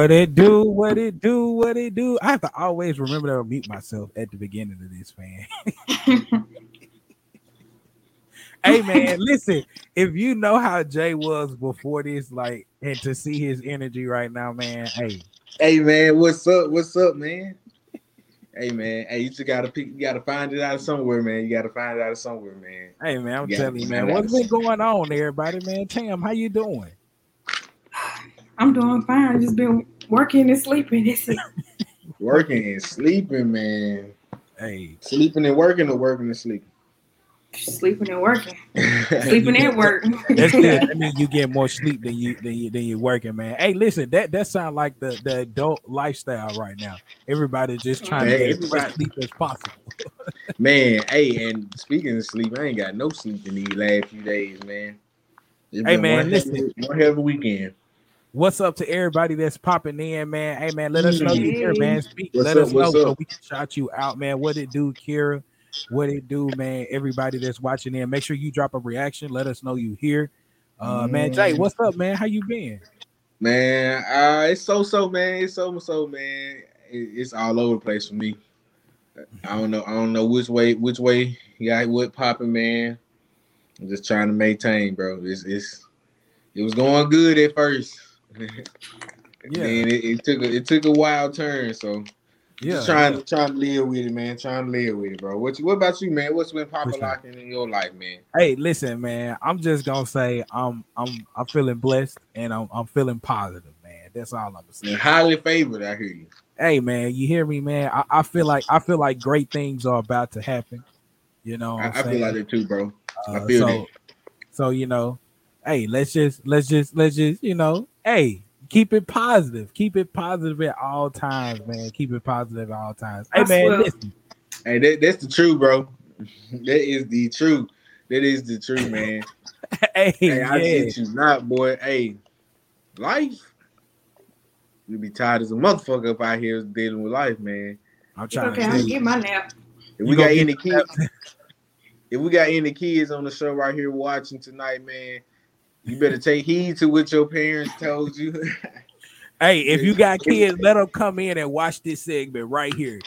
What it do? What it do? What it do? I have to always remember to mute myself at the beginning of this, man. hey man, listen. If you know how Jay was before this, like, and to see his energy right now, man. Hey, hey man, what's up? What's up, man? Hey man, hey, you just gotta pick, you gotta find it out of somewhere, man. You gotta find it out of somewhere, man. Hey man, I'm you telling you, man, what's been going on, everybody, man? Tam, how you doing? I'm doing fine. Just been working and sleeping. working and sleeping, man. Hey, sleeping and working or working and sleeping sleeping and working, sleeping and working. That's good. I mean, you get more sleep than you than you than you're working, man. Hey, listen, that that sounds like the the adult lifestyle right now. Everybody's just trying man, to get as much sleep as possible. man, hey, and speaking of sleep, I ain't got no sleep in these last few days, man. hey, man, one listen, heavy, one hell of a weekend. What's up to everybody that's popping in, man? Hey, man, let us know you here, man. Speak. What's let up, us know so we can shout you out, man. What it do, Kira? what it do, man. Everybody that's watching in, make sure you drop a reaction. Let us know you here. Uh, man, Jay, what's up, man? How you been? Man, uh, it's so so, man. It's so so, man. it's all over the place for me. I don't know. I don't know which way, which way you got what popping, man. I'm just trying to maintain, bro. It's it's it was going good at first. yeah. It, it took a it took a wild turn. So yeah, just trying to trying to live with it, man. Trying to live with it, bro. What what about you, man? What's been popping locking in your life, man? Hey, listen, man. I'm just gonna say I'm I'm I'm feeling blessed and I'm I'm feeling positive, man. That's all I'm saying. Highly favored, I hear you. Hey, man, you hear me, man? I, I feel like I feel like great things are about to happen. You know, I, I, feel like it too, bro. Uh, I feel so, So you know, hey, let's just let's just let's just you know, hey, keep it positive. Keep it positive at all times, man. Keep it positive at all times. Hey, man, listen. Hey, that, that's the truth, bro. that is the truth. That is the truth, man. hey, hey I yeah. you not, boy. Hey, life. You be tired as a motherfucker up out here dealing with life, man. I'm trying okay, to I'll get my nap. If we got any kids, if we got any kids on the show right here watching tonight, man, you better take heed to what your parents told you. hey, if you got kids, let them come in and watch this segment right here.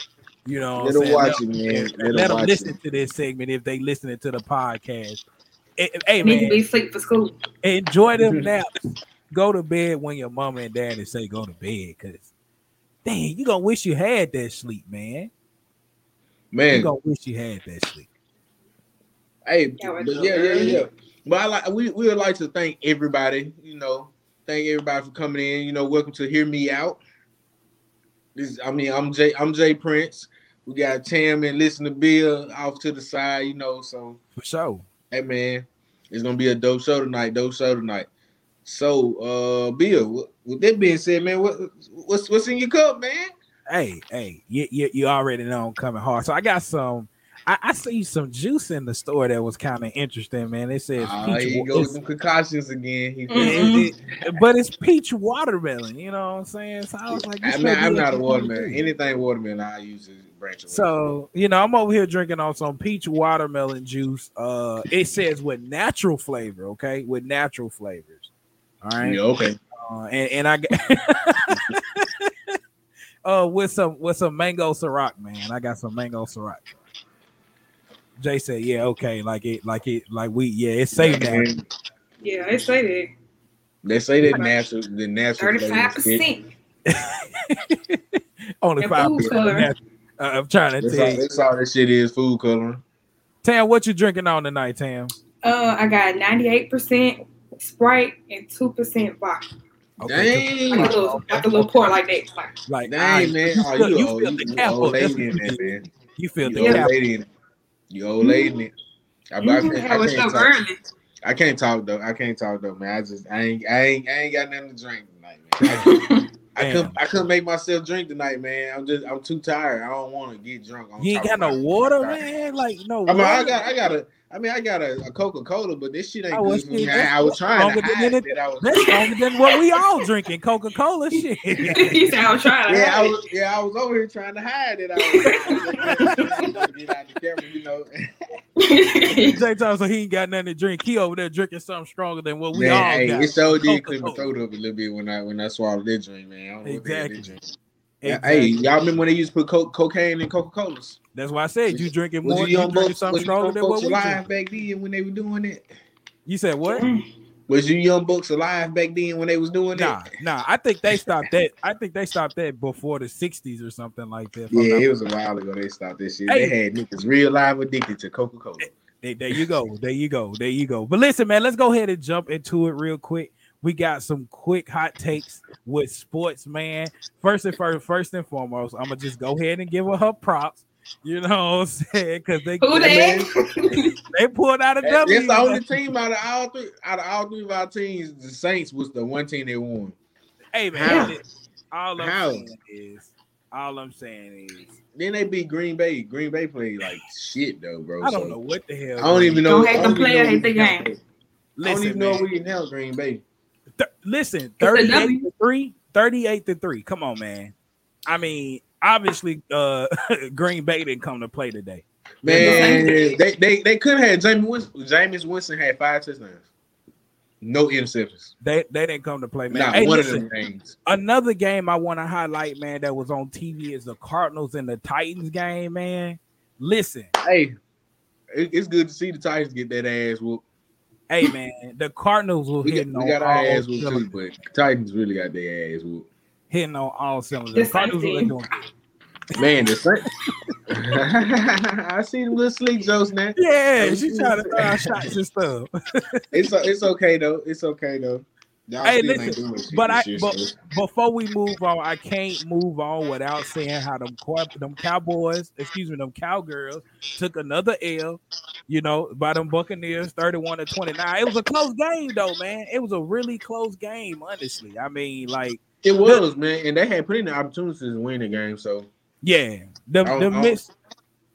You know, let them watch it, man. Let, let them listen it. to this segment if they listening to the podcast. Hey, man, need to be sleep for school. Enjoy them naps. Go to bed when your mama and daddy say go to bed, cause dang, you gonna wish you had that sleep, man. Man, you gonna wish you had that sleep. Hey, yeah, yeah, yeah, yeah. But I like we, we would like to thank everybody, you know, thank everybody for coming in. You know, welcome to Hear Me Out. This I mean, I'm Jay, I'm Jay Prince. We got Tam and Listen to Bill off to the side, you know. So for sure. Hey man, it's gonna be a dope show tonight, dope show tonight. So uh Bill, with that being said, man, what what's what's in your cup, man? Hey, hey, you, you, you already know I'm coming hard. So I got some I, I see some juice in the store that was kind of interesting, man. It says uh, peach. He goes some concoctions again. But it's peach watermelon. You know what I'm saying? So I was like, I mean, I'm not a watermelon. Anything watermelon, I use is branch. So you know, I'm over here drinking on some peach watermelon juice. Uh, it says with natural flavor. Okay, with natural flavors. All right. Yeah, okay. Uh, and, and I got. uh, with some with some mango Ciroc, man. I got some mango Ciroc. Jay said, "Yeah, okay, like it, like it, like we, yeah, it's safe now." Yeah, they say that. They say that natural, the natural thirty-five percent. Only five percent. Uh, I'm trying to that's tell all, you. That's all that shit is food coloring. Tam, what you drinking on tonight, Tam? Uh, I got ninety-eight percent Sprite and two percent vodka. Okay. Dang. Like a little, like a little pour like that. Like, like dang, man. Oh, you, you, old, you, you old lady in there, man. You feel you the old lady you old lady. Mm-hmm. I, I, mm-hmm. can't, I, can't talk. I can't talk though. I can't talk though, man. I just I ain't I ain't I ain't got nothing to drink tonight, man. I, couldn't I couldn't make myself drink tonight, man. I'm just I'm too tired. I don't want to get drunk. you ain't got no water, man. Like no. I mean, I got I got a I mean, I got a, a Coca Cola, but this shit ain't oh, good for me. I, I, was trying to hide that, that I was. That's stronger than what we all drinking, Coca Cola. Shit. he said, "I was trying." Yeah, I was. Yeah, I was over here trying to hide it. I was get out the camera, you know. Jay Tom, so he ain't got nothing to drink. He over there drinking something stronger than what we man, all hey, got. It so did clear my throat up a little bit when I when I swallowed that drink, man. I don't know Exactly. what that drink. Exactly. Hey, y'all remember when they used to put co- cocaine in Coca Colas? That's why I said you drinking more. you You young drinking bucks? something Was you stronger young than what bucks we alive drink. back then when they were doing it? You said what? Mm. Was you young bucks alive back then when they was doing Nah, it? nah. Nah, I think they stopped that. I think they stopped that before the '60s or something like that. Yeah, it was a while ago they stopped this shit. Hey. They had niggas real live addicted to Coca Cola. There, there you go. There you go. There you go. But listen, man, let's go ahead and jump into it real quick. We got some quick hot takes with sports, man. First and first, first and foremost, I'm gonna just go ahead and give her her props. You know what I'm saying? Because they Who they, they pulled out a That- W. That's the only team out of all three out of all three of our teams. The Saints was the one team that won. Hey man, How? all I'm How? saying is, all I'm saying is, Then they beat Green Bay. Green Bay played like shit though, bro. I don't So, know what the hell. I don't even know. Don't hate the player, hate the game. help. I don't even know man. if we can help Green Bay. Th- listen, 38 to 3, 38 to 3. Come on, man. I mean, obviously, uh Green Bay didn't come to play today. Man, they they they could have had Jameis Winston. Jameis Winston had five touchdowns, no interceptions. They they didn't come to play, man. Not Hey, one listen, of them things. another game I want to highlight, man, that was on TV is the Cardinals and the Titans game, man. Listen, Hey, it's good to see the Titans get that ass whooped. hey man, the Cardinals were We got, we got our ass whooped too, but Titans really got their ass whooped. Hitting on all cylinders. The The Cardinals were same doing good. Man, the Saints. I see them little sleep jokes now. Yeah, she trying to throw out shots and stuff. It's it's okay though. It's okay though. Y'all Hey, still ain't listen, doing but I- year, but- so- Before we move on, I can't move on without saying how them them Cowboys, excuse me, them Cowgirls took another L, you know, by them Buccaneers, thirty-one to twenty-nine. It was a close game though, man. It was a really close game, honestly. I mean, like, It was, man, and they had plenty of opportunities to win the game. So yeah, the I- the I- miss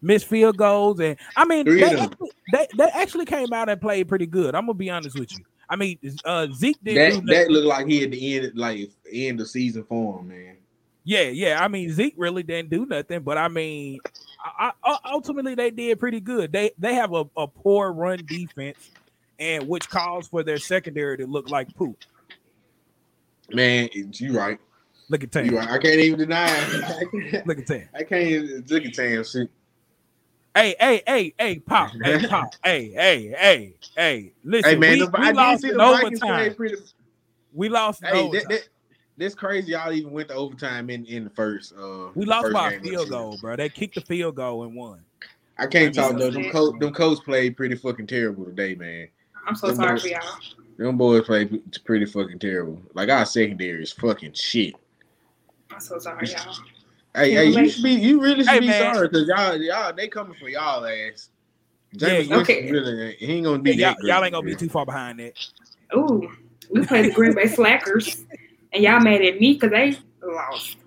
missed field goals, and I mean, they actually, they, they actually came out and played pretty good. I'm gonna be honest with you. I mean, uh, Zeke didn't that that looked like he at the end, like end of season form, man. Yeah, yeah. I mean, Zeke really didn't do nothing, but I mean, I, I, ultimately they did pretty good. They they have a, a poor run defense, and which calls for their secondary to look like poop. Man, you right. Look at You right. I can't even deny. It. Look at Tam. I can't even look at Tam shit. Hey, hey, hey, hey, pop, hey, pop, hey, hey, hey, hey. Listen, Hey man, we, the, we I lost see the overtime. pretty. We lost in Hey, overtime. that, that, this crazy. Y'all even went to overtime in in the first. Uh, we lost first by a game of field goal, bro. They kicked the field goal and won. I can't I talk mean, though. Them that's coach, them coach played pretty fucking terrible today, man. I'm so Them sorry for y'all. Them boys played pretty fucking terrible. Like our secondary is fucking shit. I'm so sorry, y'all. Hey, hey, you should be, you really should Hey, be man. sorry because y'all, y'all, they coming for y'all ass. James Yeah, okay. really, he ain't gonna be Y'all, that y'all ain't gonna be too far behind that. Ooh, we played the Green Bay Slackers, and y'all mad at me because they lost.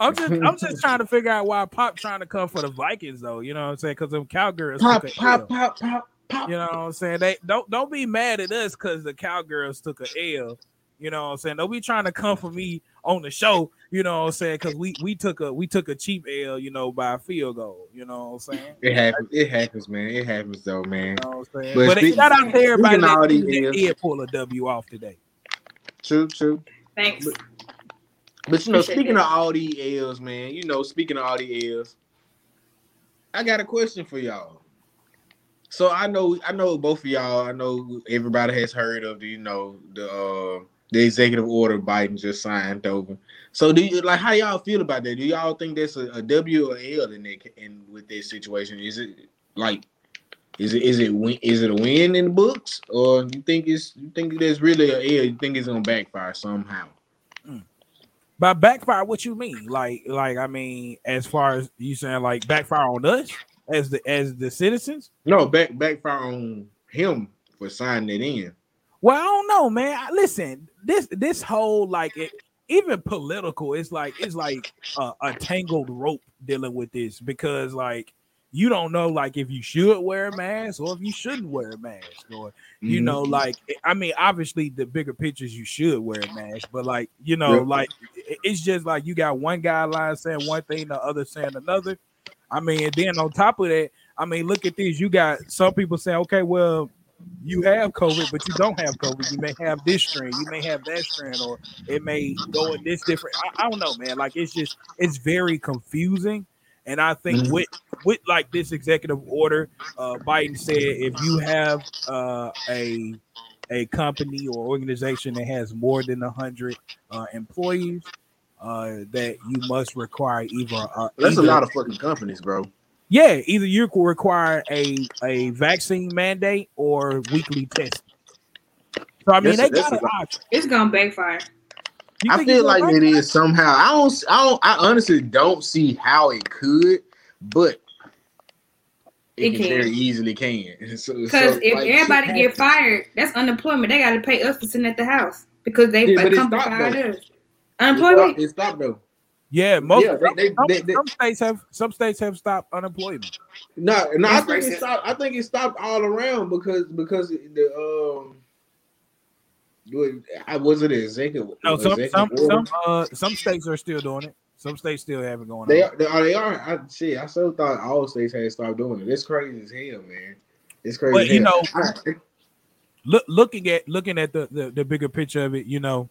I'm just I'm just trying to figure out why Pop trying to come for the Vikings though. You know what I'm saying? Because them cowgirls Pop, took a pop, pop, pop, pop. You know what I'm saying? They don't don't be mad at us because the cowgirls took a L. You know what I'm saying? Don't be trying to come for me on the show. You know what I'm saying? Because we we took a we took a cheap L. You know by a field goal. You know what I'm saying? It happens. It happens, man. It happens though, man. You know what I'm saying? But But, speak- shout out to everybody speaking of all that, these that did pull a W off today. True, true. Thanks. But you know, Appreciate speaking that. of all these L's, man, you know, speaking of all these L's, I got a question for y'all. So I know, I know both of y'all. I know everybody has heard of the, you know, the uh the executive order Biden just signed over. So do you like how y'all feel about that? Do y'all think that's a, a W or L in that in with this situation? Is it like is it is it it a win in the books or you think it's you think there's really a L? You think it's gonna backfire somehow? By backfire, what you mean? Like, like I mean, as far as you saying, like backfire on us as the as the citizens? No, back backfire on um, him for signing it in. Well, I don't know, man. I- Listen, this this whole like it, even political, it's like it's like a, a tangled rope dealing with this because like you don't know like if you should wear a mask or if you shouldn't wear a mask or you know mm-hmm. like i mean obviously the bigger pictures you should wear a mask but like you know like it's just like you got one guideline saying one thing the other saying another i mean and then on top of that i mean look at this. You got some people saying okay well you have covid but you don't have covid. You may have this strain. You may have that strain or it may go in this different. I, I don't know man. Like it's just it's very confusing. And i think Mhm. with with like this executive order uh biden said if you have uh a a company or organization that has more than a hundred uh employees uh that you must require either uh, That's a lot of fucking companies, bro. yeah either you could require a a vaccine mandate or weekly testing so i mean That's they that's got an option It's gonna backfire. You I feel it's like gonna it is somehow. I don't. I don't. I honestly don't see how it could, but it, It can, can. very easily can. Because so, if like, everybody get fired, that's unemployment. They got to pay us for sitting at the house because they Yeah, but like, it company stopped, fired us. Unemployment. it stopped though. Yeah, most Yeah, they- they- some, they- they- some states have some states have stopped unemployment. No, no, I think racist. it stopped. I think it stopped all around because because the um. I was it executive? No, some executive some order? some uh some states are still doing it. Some states still have it going They on. are. They are. They are. I, shit, I still thought all states had stopped doing it. It's crazy as hell, man. It's crazy. But, as you hell. know, I- Look looking at looking at the, the the bigger picture of it, you know,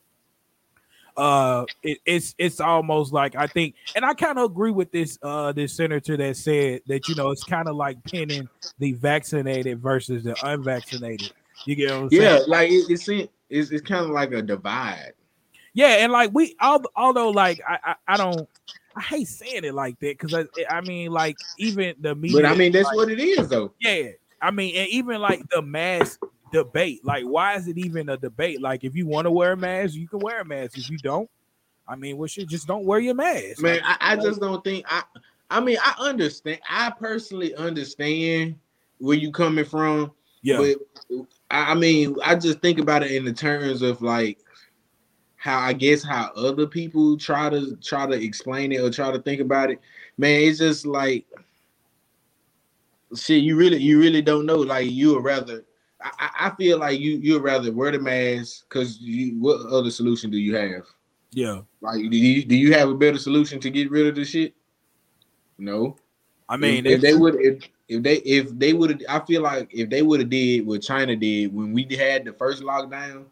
uh it, it's it's almost like I think and I kind of agree with this uh this senator that said that you know it's kind of like pinning the vaccinated versus the unvaccinated. You get what I'm saying? yeah, like it, it's it's it's kind of like a divide. Yeah, and like we, al- although like I, I, I don't, I hate saying it like that because I, I mean like even the media. But I mean, that's like, what it is, though. yeah. I mean, and even like the mask debate, like why is it even a debate? Like if you want to wear a mask, you can wear a mask. If you don't, I mean, well, shit, just don't wear your mask. Man, Like, I, I just don't think I. I mean, I understand. I personally understand where you coming from. yeah, But I I mean, I just think about it in the terms of like how I guess how other people try to try to explain it or try to think about it. Man, it's just like shit. You really, you really don't know. Like you would rather. I, I- feel like you you'd rather wear the mask because you. What other solution do you have? yeah. Like, do you do you have a better solution to get rid of the shit? No. I mean, if, if they would, if, if they if they would, have I feel like if they would have did what China did when we had the first lockdown,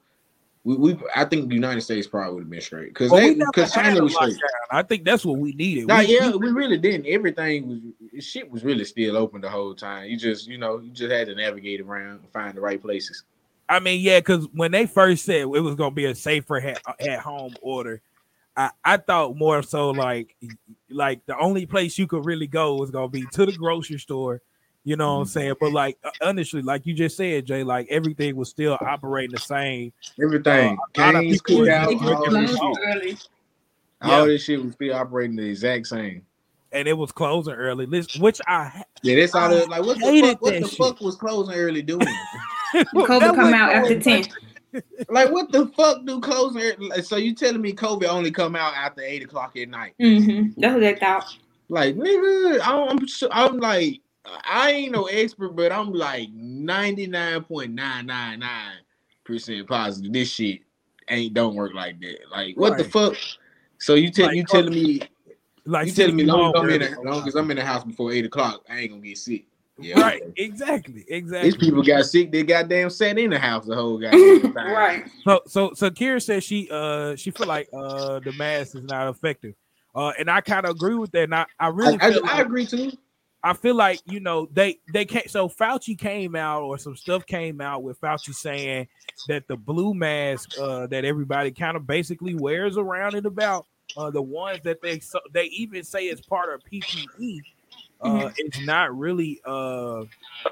we, we I think the United States probably would have been straight because well, we they never because China was straight. I think that's what we needed. Nah, We- yeah, we- we really didn't. Everything was shit was really still open the whole time. You just you know you just had to navigate around and find the right places. I mean, yeah, because when they first said it was gonna be a safer at, uh, at home order, I, I thought more so like like the only place you could really go was gonna be to the grocery store. You know what I'm saying? But like uh, honestly, like you just said, Jay, like everything was still operating the same. Everything, Uh, a lot of Cane's, people- Cookout, They people all this closed shit, early. all this shit was still operating the exact same. And it was closing early, Listen, which I Yeah, that's all. I the- Like what the fuck? What the shit. fuck was closing early doing? COVID come was out after going- 10. Like what the fuck do closing? Like, so you telling me COVID only come out after eight o'clock at night? Mm-hmm. That's what they thought. Like nigga, I'm I'm, I'm like I ain't no expert, but I'm like ninety nine point nine nine nine percent positive. This shit ain't don't work like that. Like what the fuck? So you tell Like, you telling me Like you telling me sitting long as I'm in the, long as I'm in the house before eight o'clock, I ain't gonna get sick. Yeah, Right, exactly, exactly. These people got sick. They goddamn sat in the house the whole goddamn time. right. So so so Kira says she uh she feel like uh the mask is not effective. Uh and I kind of agree with that. And I, I I, really I, I like, agree too. I feel like you know they they can't so Fauci came out or some stuff came out with Fauci saying that the blue mask uh that everybody kind of basically wears around and about uh the ones that they so they even say is part of PPE uh it's not really uh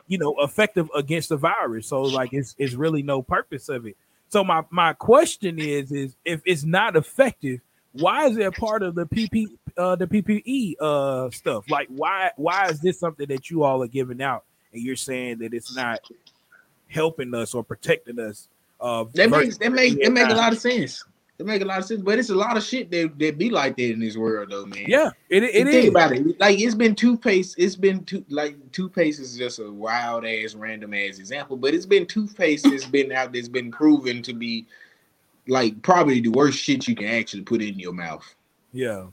you know effective against the virus. So like it's it's really no purpose of it. So my my question is is if it's not effective why is it a part of the pp uh the ppe uh stuff like why why is this something that you all are giving out and you're saying that it's not helping us or protecting us uh That makes that make that make a lot of sense. It make a lot of sense, but it's a lot of shit that, that be like that in this world, though, man. Yeah, it, it think is. about it. Like it's been toothpaste. It's been two like toothpaste is just a wild ass, random ass example, but it's been toothpaste that's been out that's been proven to be like probably the worst shit you can actually put in your mouth. Yeah.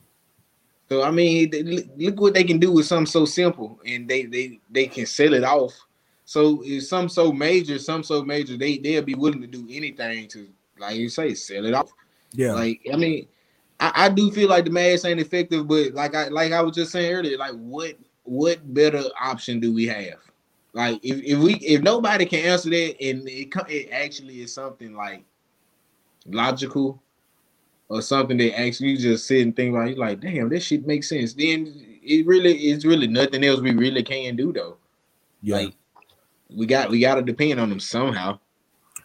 So I mean, look what they can do with something so simple, and they they they can sell it off. So if some so major, some so major, they they'll be willing to do anything to, like you say, sell it off. Yeah. Like I mean, I, I do feel like the mask ain't effective, but like I like I was just saying earlier, like what what better option do we have? Like if, if we if nobody can answer that and it it actually is something like logical or something that actually you just sit and think about, you like, damn, this shit makes sense. Then it really it's really nothing else we really can do though. Yeah. Like we got we gotta depend on them somehow.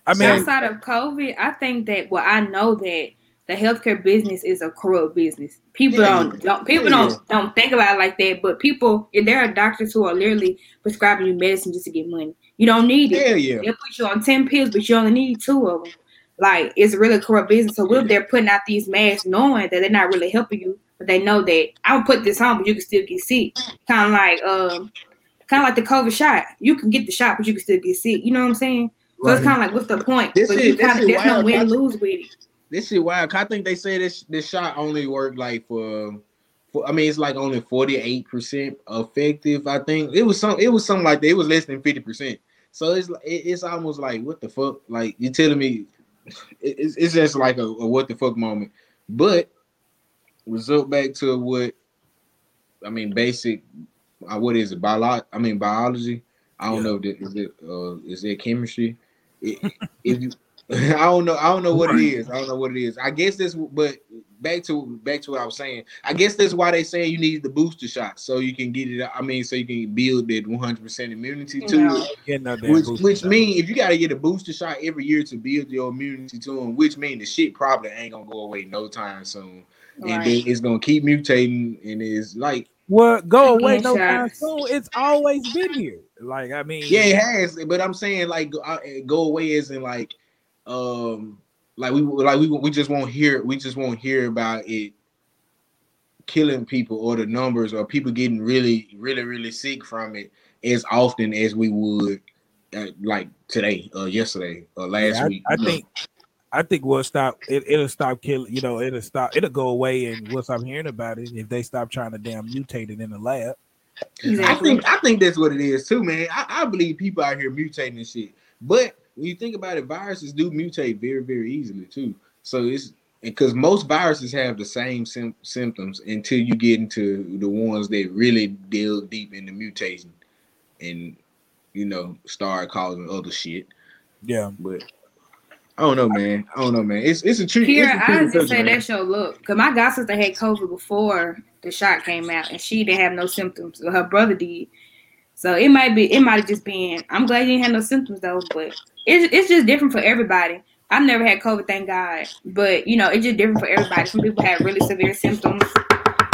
I mean, outside of COVID, I think that well, I know that the healthcare business is a corrupt business. People yeah. don't, don't people yeah. don't don't think about it like that. But people, there are doctors who are literally prescribing you medicine just to get money. You don't need it. Yeah, yeah. They'll put you on ten pills, but you only need two of them. Like it's really corrupt business. So if they're putting out these masks, knowing that they're not really helping you, but they know that I'll put this on, but you can still get sick. Kind of like um, kind of like the COVID shot. You can get the shot, but you can still get sick. You know what I'm saying? So right. it's kind of like what's the point? This but is, kinda, there's wild. no win lose with it. This is wild. I think they say this this shot only worked like for, for I mean it's like only 48% effective. I think it was some it was something like that. It was less than 50%. So it's it's almost like what the fuck? Like you're telling me it's, it's just like a, a what the fuck moment. But result back to what I mean, basic. Uh, what is it? Biolo- I mean, biology. I don't yeah. know. Is it uh, is it chemistry? if you, I don't know. I don't know what it is. I don't know what it is. I guess this, but back to back to what I was saying. I guess that's why they say you need the booster shot so you can get it. I mean, so you can build that 100 percent immunity to no. it. Which which mean if you got to get a booster shot every year to build your immunity to them, which means the shit probably ain't gonna go away no time soon, right. and then it's gonna keep mutating, and it's like well, go away no time soon. It's always been here. Like I mean, yeah, it has. But I'm saying like go, uh, go away isn't like, um, like we like we we just won't hear we just won't hear about it killing people or the numbers or people getting really really really sick from it as often as we would uh, like today or yesterday or last yeah, I, week. I think I think we'll stop. It, will stop killing. You know, it'll stop. It'll go away, and we'll stop hearing about it if they stop trying to damn mutate it in the lab. Exactly. I think I think that's what it is too, man. I, I believe people out here mutating and shit. But when you think about it, viruses do mutate very, very easily too. So it's because most viruses have the same sim- symptoms until you get into the ones that really delve deep into mutation and you know start causing other shit. Yeah, but I don't know, man. I don't know, man. It's it's a treat. Here, I just say man. that's your look. Cause my god sister had COVID before the shot came out, and she didn't have no symptoms. Her brother did. So it might be, it might have just been. I'm glad you didn't have no symptoms though, but it's it's just different for everybody. I've never had COVID, thank God. But you know, it's just different for everybody. Some people have really severe symptoms.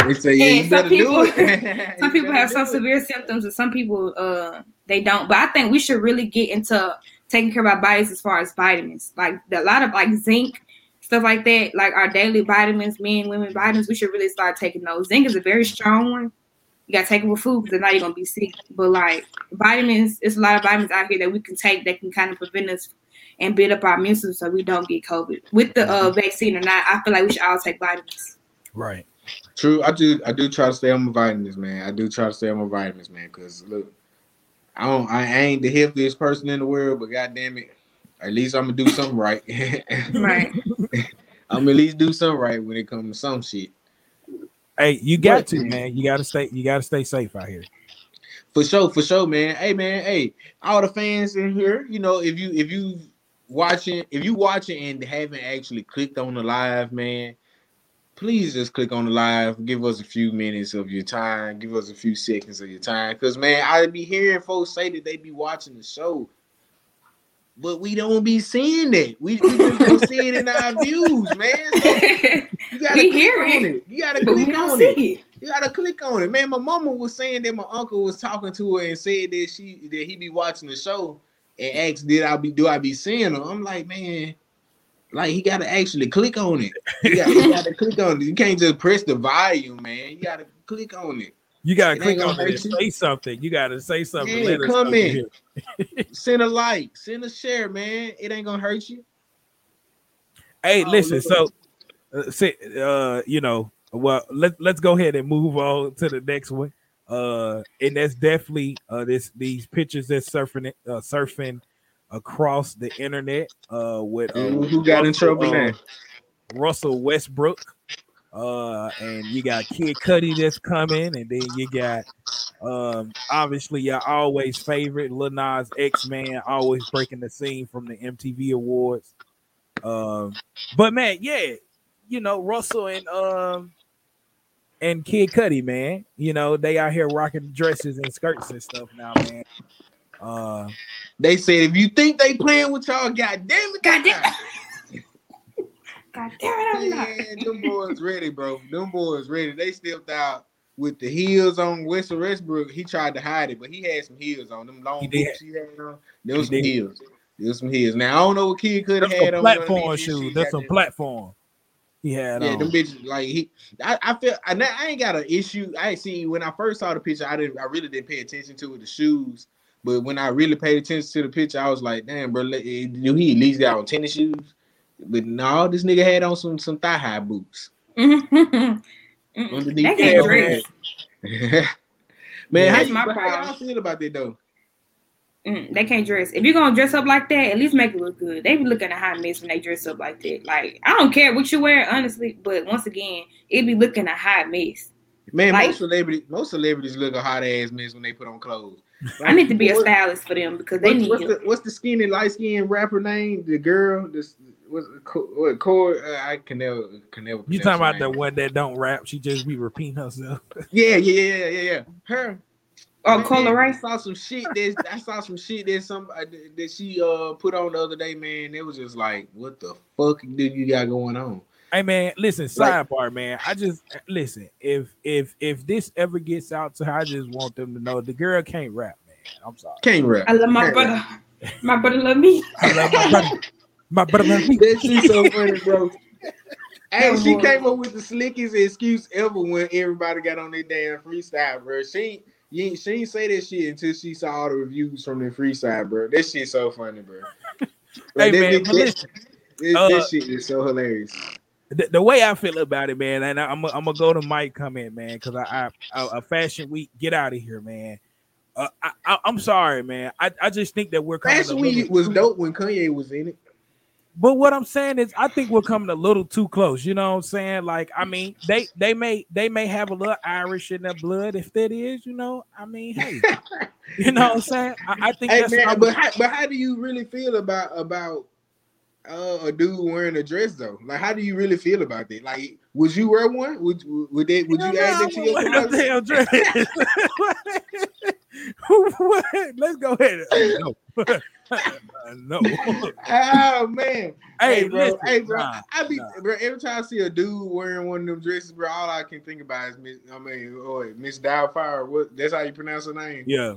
They say, yeah, some people, some people have some severe symptoms, and some people uh they don't. But I think we should really get into taking care of our bodies as far as vitamins. Like a lot of like zinc, stuff like that, like our daily vitamins, men, women vitamins, we should really start taking those. Zinc is a very strong one. You gotta take it with food because now you're gonna be sick. But like vitamins, it's a lot of vitamins out here that we can take that can kind of prevent us and build up our immune system so we don't get COVID. With the uh, vaccine or not, I feel like we should all take vitamins. Right. True. I do. I do try to stay on my vitamins, man. I do try to stay on my vitamins, man. Because look, I don't I ain't the healthiest person in the world, but goddamn it, at least I'm gonna do something right. right. I'm at least do something right when it comes to some shit. Hey, you got to, man. You gotta stay, you gotta stay safe out here. For sure, for sure, man. Hey man, hey, all the fans in here, you know, if you if you watching, if you watching and haven't actually clicked on the live, man, please just click on the live. Give us a few minutes of your time. Give us a few seconds of your time. Cause man, I be hearing folks say that they be watching the show, but we don't be seeing that. We, we just don't see it in our views, man. So you gotta we click on it. it. You gotta click on it. it. You gotta click on it, man. My mama was saying that my uncle was talking to her and said that she that he be watching the show and asked, "Did I be do I be seeing her?" I'm like, man like he gotta actually click on it. You got to click on it. You can't just press the volume, man. You gotta click on it. You gotta it click on it and say something. You gotta say something. Yeah, in, send a like, send a share, man. It ain't gonna hurt you. Hey, oh, listen. So, uh, say, uh, you know, well, let let's go ahead and move on to the next one. Uh, and that's definitely uh this these pictures that's surfing uh, surfing across the internet. Uh, with uh, who got Russell, in trouble uh? Russell Westbrook. Uh, and you got Kid Cudi that's coming, and then you got um obviously your always favorite Lil Nas X man, always breaking the scene from the MTV Awards. Um, but man, yeah, you know Russell and um and Kid Cudi, man. You know, they out here rocking dresses and skirts and stuff now, man. Uh they said if you think they playing with y'all, god damn it, god damn it. God damn it, I'm Man, them boys ready, bro. Them boys ready. They stepped out with the heels on Western Westbrook. He tried to hide it, but he had some heels on. Them long boots he had on. There was some did. heels. There was some heels. Now I don't know what Kid Cudi have had on. Platform shoes. That's a platform. He had yeah, on. them bitches like he. I, I feel I, I ain't got an issue. I see when I first saw the picture, I didn't. I really didn't pay attention to it, the shoes. But when I really paid attention to the picture, I was like, damn, bro, do he at least got on tennis shoes? But no, this nigga had on some some thigh high boots. Underneath that, man, yeah, how, you, how y'all feel about that though? Mm, they can't dress. If you're gonna dress up like that, at least make it look good. They be looking a hot mess when they dress up like that. Like I don't care what you wear, honestly, but once again, it be looking a hot mess. Man, like, most celebrities, most celebrities look a hot ass mess when they put on clothes. Like, I need to be a stylist for them because they what's, need. What's the, what's the skinny light skinned rapper name? The girl, this what's what core? Uh, I can never can never. You talking about the one that don't rap? She just be repeating herself. yeah, yeah, yeah, yeah, yeah. Her Oh, Coi Leray. I saw some shit that I saw some shit that some uh, that she uh put on the other day, man. It was just like, what the fuck did you got going on? Hey man, listen, sidebar, like, man. I just listen. If if if this ever gets out to her, I just want them to know the girl can't rap, man. I'm sorry. Can't rap. I love my can't brother. Rap. My brother love me. I love my brother. My brother. That shit so funny, bro. Hey, she came up with the slickest excuse ever when everybody got on their damn freestyle, bro. She you she ain't say that shit until she saw all the reviews from the free side, bro. This shit so funny, bro. Like, hey man, this, this, uh, this, shit is so hilarious. The, the, way I feel about it, man, and I, am I'm gonna go to Mike comment, man, because I, I, a fashion week, get out of here, man. Uh, I, am sorry, man. I, I just think that we're fashion week was dope when Kanye was in it. But what I'm saying is, I think we're coming a little too close. You know what I'm saying? Like, I mean, they they may they may have a little Irish in their blood. If that is, you know, I mean, hey, you know what I'm saying? I, I think. Hey man, but how, but how do you really feel about about uh, a dude wearing a dress though? Like, how do you really feel about that? Like, would you wear one? Would would that would you add that to your damn dress? Let's go ahead. No. No. oh man. Hey, hey bro. Listen, hey bro. Nah, I be nah. bro. Every time I see a dude wearing one of them dresses, bro, all I can think about is Miss. I mean, oh, Miss Doubtfire. What? That's how you pronounce her name. Yeah.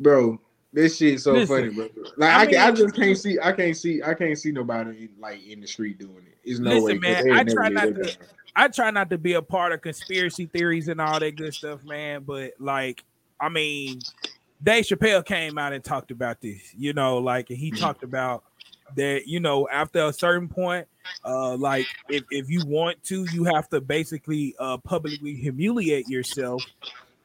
Bro, this shit so listen, funny, bro. Like I, I, mean, I, just can't see. I can't see. I can't see nobody like in the street doing it. It's no listen, way. man. I try not to. I try not to be a part of conspiracy theories and all that good stuff, man. But like, I mean, Dave Chappelle came out and talked about this, you know, like he mm-hmm. talked about that, you know, after a certain point, uh, like if, if you want to, you have to basically uh publicly humiliate yourself.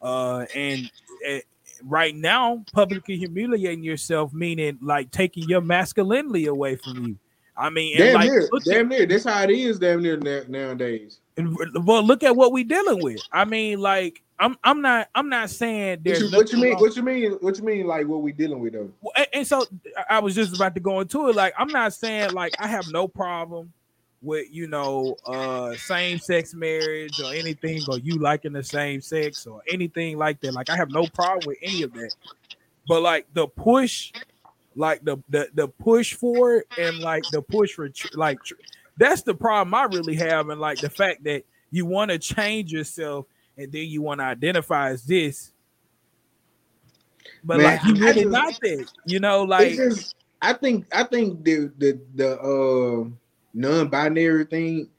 Uh and uh, right now, publicly humiliating yourself, meaning like taking your masculinity away from you. I mean, damn like, near, damn near. That's how it is, damn near nowadays. And well, look at what we dealing with. I mean, like I'm I'm not I'm not saying there's what you, what you mean wrong. what you mean what you mean like what we dealing with though. And, and, so I was just about to go into it. Like I'm not saying like I have no problem with you know uh same sex marriage or anything or you liking the same sex or anything like that. Like I have no problem with any of that. But like the push, like the the the push for it and like the push for like that's the problem I really have and like the fact that you want to change yourself and then you want to identify as this. But Man, like you really not that, you know, like just, I think I think the the the uh non-binary thing.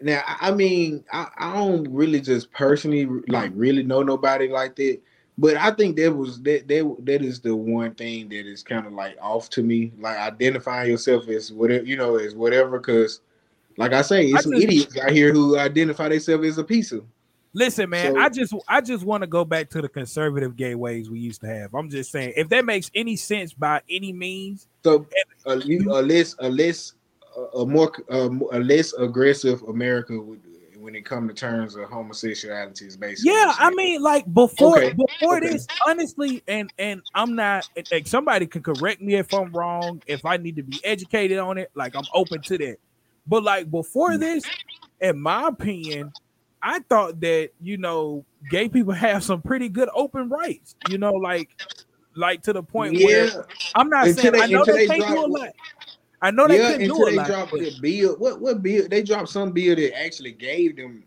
Now, I mean, I, I don't really just personally like really know nobody like that, but I think that was that that that is the one thing that is kind of like off to me, like identifying yourself as whatever you know as whatever. Because, like I say, it's I some just, idiots out here who identify themselves as a piece of. Listen, man, so, I just I just want to go back to the conservative gay ways we used to have. I'm just saying, if that makes any sense by any means. So a, a less a less a more a, a less aggressive America would when it comes to terms of homosexuality is basically. Yeah, I mean, like before okay. before okay. this, honestly, and and I'm not like somebody can correct me if I'm wrong. If I need to be educated on it, like I'm open to that. But like before mm. this, in my opinion, I thought that you know gay people have some pretty good open rights. You know, like like to the point yeah. where I'm not until saying they, I know they, can't do a lot. I know they yeah, couldn't do a they lot. Dropped but... the bill. What what bill? They dropped some bill that actually gave them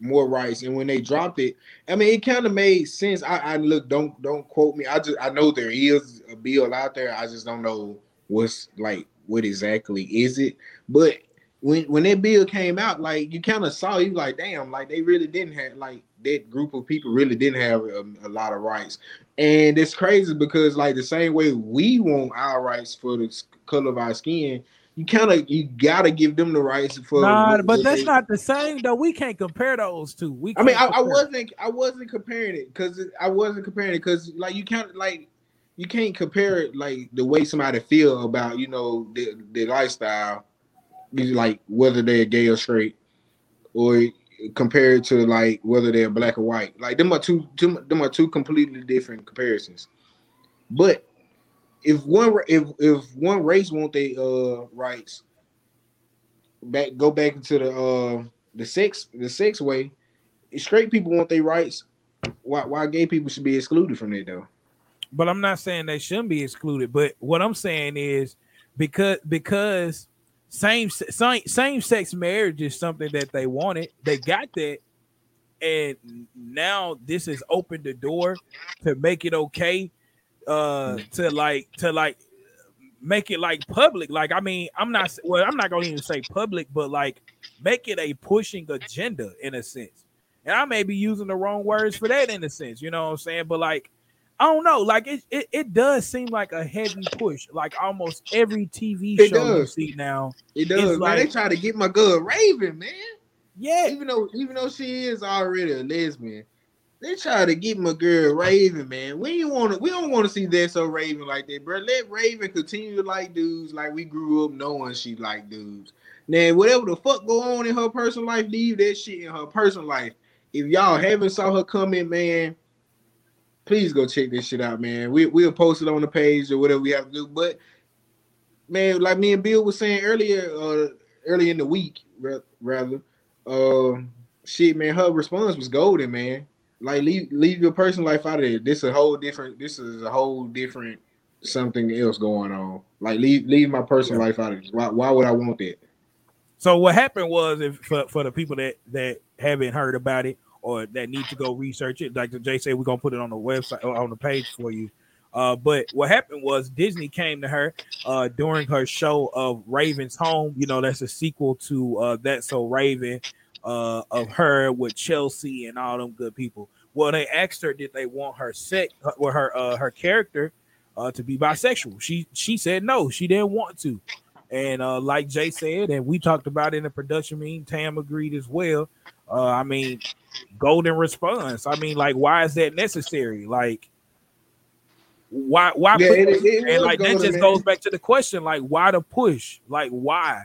more rights, and when they dropped it, I mean, it kind of made sense. I, I look, don't don't quote me. I just I know there is a bill out there. I just don't know what's like what exactly is it, but when when that bill came out, like you kind of saw, you like, damn, like they really didn't have like that group of people really didn't have a, a, lot of rights, and it's crazy because like the same way we want our rights for the color of our skin, you kind of you gotta give them the rights for. Nah, what, but that's they, not the same though. We can't compare those two. We I mean, I, I, wasn't I wasn't comparing it because I wasn't comparing it because like you can't like you can't compare it like the way somebody feel about you know the, their lifestyle like whether they're gay or straight, or compared to like whether they're black or white. Like them are two, two them are two completely different comparisons. But if one if if one race want their uh rights back go back into the uh the sex the sex way, straight people want their rights. Why why gay people should be excluded from it though? But I'm not saying they shouldn't be excluded. But what I'm saying is because because same same same sex marriage is something that they wanted. They got that, and now this has opened the door to make it okay. Uh, to like to like make it like public. Like I mean, I'm not well. I'm not gonna even say public, but like make it a pushing agenda in a sense. And I may be using the wrong words for that in a sense. You know what I'm saying? But like I don't know. Like it, it, it does seem like a heavy push. Like almost every TV it show does. you see now. It does. Man, like, they try to get my girl Raven, man. Yeah. Even though even though she is already a lesbian, they try to get my girl Raven, man. We don't want to. We don't want to see that so Raven like that, bro. Let Raven continue to like dudes like we grew up knowing she like dudes. Now, whatever the fuck go on in her personal life, leave that shit in her personal life. If y'all haven't saw her coming, man, please go check this shit out, man. We we'll post it on the page or whatever we have to do. But man, like me and Bill was saying earlier, uh, early in the week, rather, uh, shit, man, her response was golden, man. Like leave leave your personal life out of it. This is a whole different. This is a whole different something else going on. Like leave leave my personal life out of it. Why why would I want that? So what happened was, if for, for the people that that haven't heard about it, or that need to go research it. Like Jay said, we're gonna put it on the website or on the page for you. Uh, but what happened was Disney came to her uh, during her show of Raven's Home. You know, that's a sequel to uh, So Raven uh, of her with Chelsea and all them good people. Well, they asked her did they want her sex or her uh, her character uh, to be bisexual. She she said no, she didn't want to. And uh, like Jay said, and we talked about in the production meeting, Tam agreed as well. Uh, I mean, golden response. I mean, like, why is that necessary? Like, why why yeah, it, it, and like that just man. goes back to the question, like, why the push? Like, why?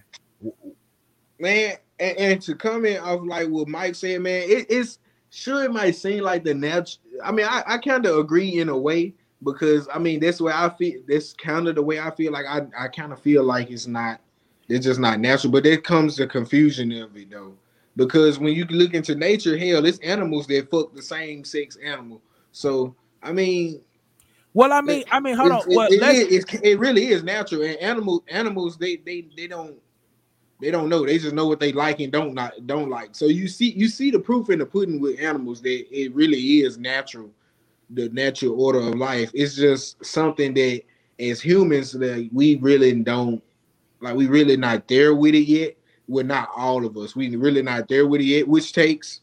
Man, and, and to comment off like what Mike said, man, it, it's sure it might seem like the natural. I mean, I, I kind of agree in a way because I mean that's where I feel. That's kind of the way I feel. Like I I kind of feel like it's not. It's just not natural. But there comes the confusion of it though because when you look into nature, hell, it's animals that fuck the same sex animal. So I mean, well, I mean, I mean, hold on. Well, it, it, it, really is natural, and animal animals they they they don't they don't know. They just know what they like and don't not don't like. So you see you see the proof in the pudding with animals that it really is natural, the natural order of life. It's just something that as humans that we really don't like we really not there with it yet. We're not all of us. We really not there with it yet, which takes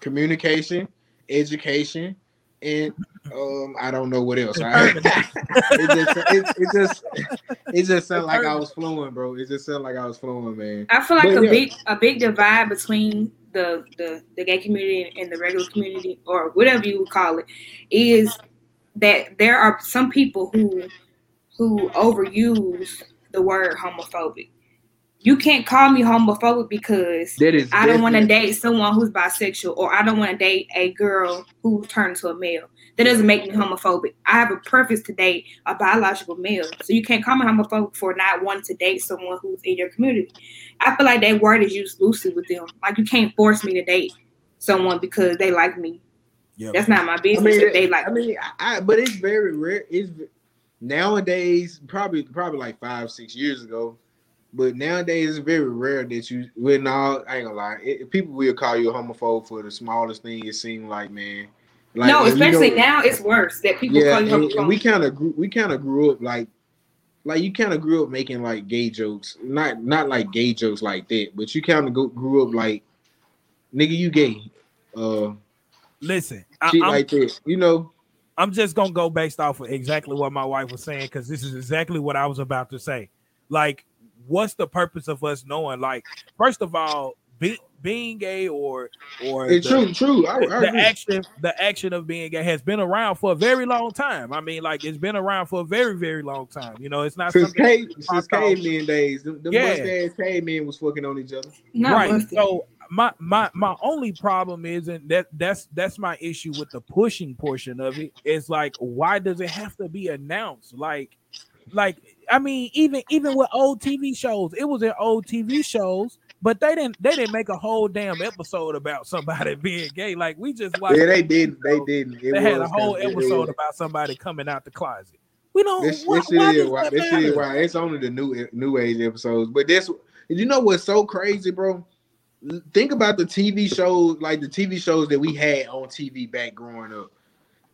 communication, education, and um, I don't know what else. Right? it just it, it just it just sounded like I was flowing, bro. It just sounded like I was flowing, man. I feel like but, a yeah. big a big divide between the, the the gay community and the regular community, or whatever you would call it, is that there are some people who who overuse the word homophobic you can't call me homophobic because I don't want to date someone who's bisexual or I don't want to date a girl who turned to a male. That doesn't make me homophobic. I have a preference to date a biological male. So you can't call me homophobic for not wanting to date someone who's in your community. I feel like that word is used loosely with them. Like you can't force me to date someone because they like me. Yep. That's not my business. I mean, they like. I mean, I, but it's very rare. It's nowadays probably probably like five six years ago but nowadays, it's very rare that you. Well, no, I ain't gonna lie. It, people will call you a homophobe for the smallest thing. It seems like, man. Like, no, especially now, it's worse that people yeah, call you homophobe. And we kind of grew. We kind of grew up like, like you kind of grew up making like gay jokes. Not not like gay jokes like that, but you kind of grew up like, nigga, you gay. Uh, listen, shit I, like that. You know. I'm just gonna go based off of exactly what my wife was saying because this is exactly what I was about to say. Like what's the purpose of us knowing? Like, first of all, be, being gay or or it's the, true, true. I, the, I the action, the action of being gay has been around for a very long time. I mean, like it's been around for a very, very long time. You know, it's not since cave since caveman days. The, the yeah. mustache cavemen was fucking on each other. Not right. Mustache. So my my my only problem isn't that that's that's my issue with the pushing portion of it. Is like, why does it have to be announced? Like, like I mean, even even with old TV shows, it was in old TV shows, but they didn't they didn't make a whole damn episode about somebody being gay. Like we just watched. Yeah, they didn't. They didn't. They had a whole episode about somebody coming out the closet. We don't. This, why, this why is why. This shit is why. It's only the new new age episodes. But this, you know what's so crazy, bro? Think about the TV shows, like the TV shows that we had on TV back growing up.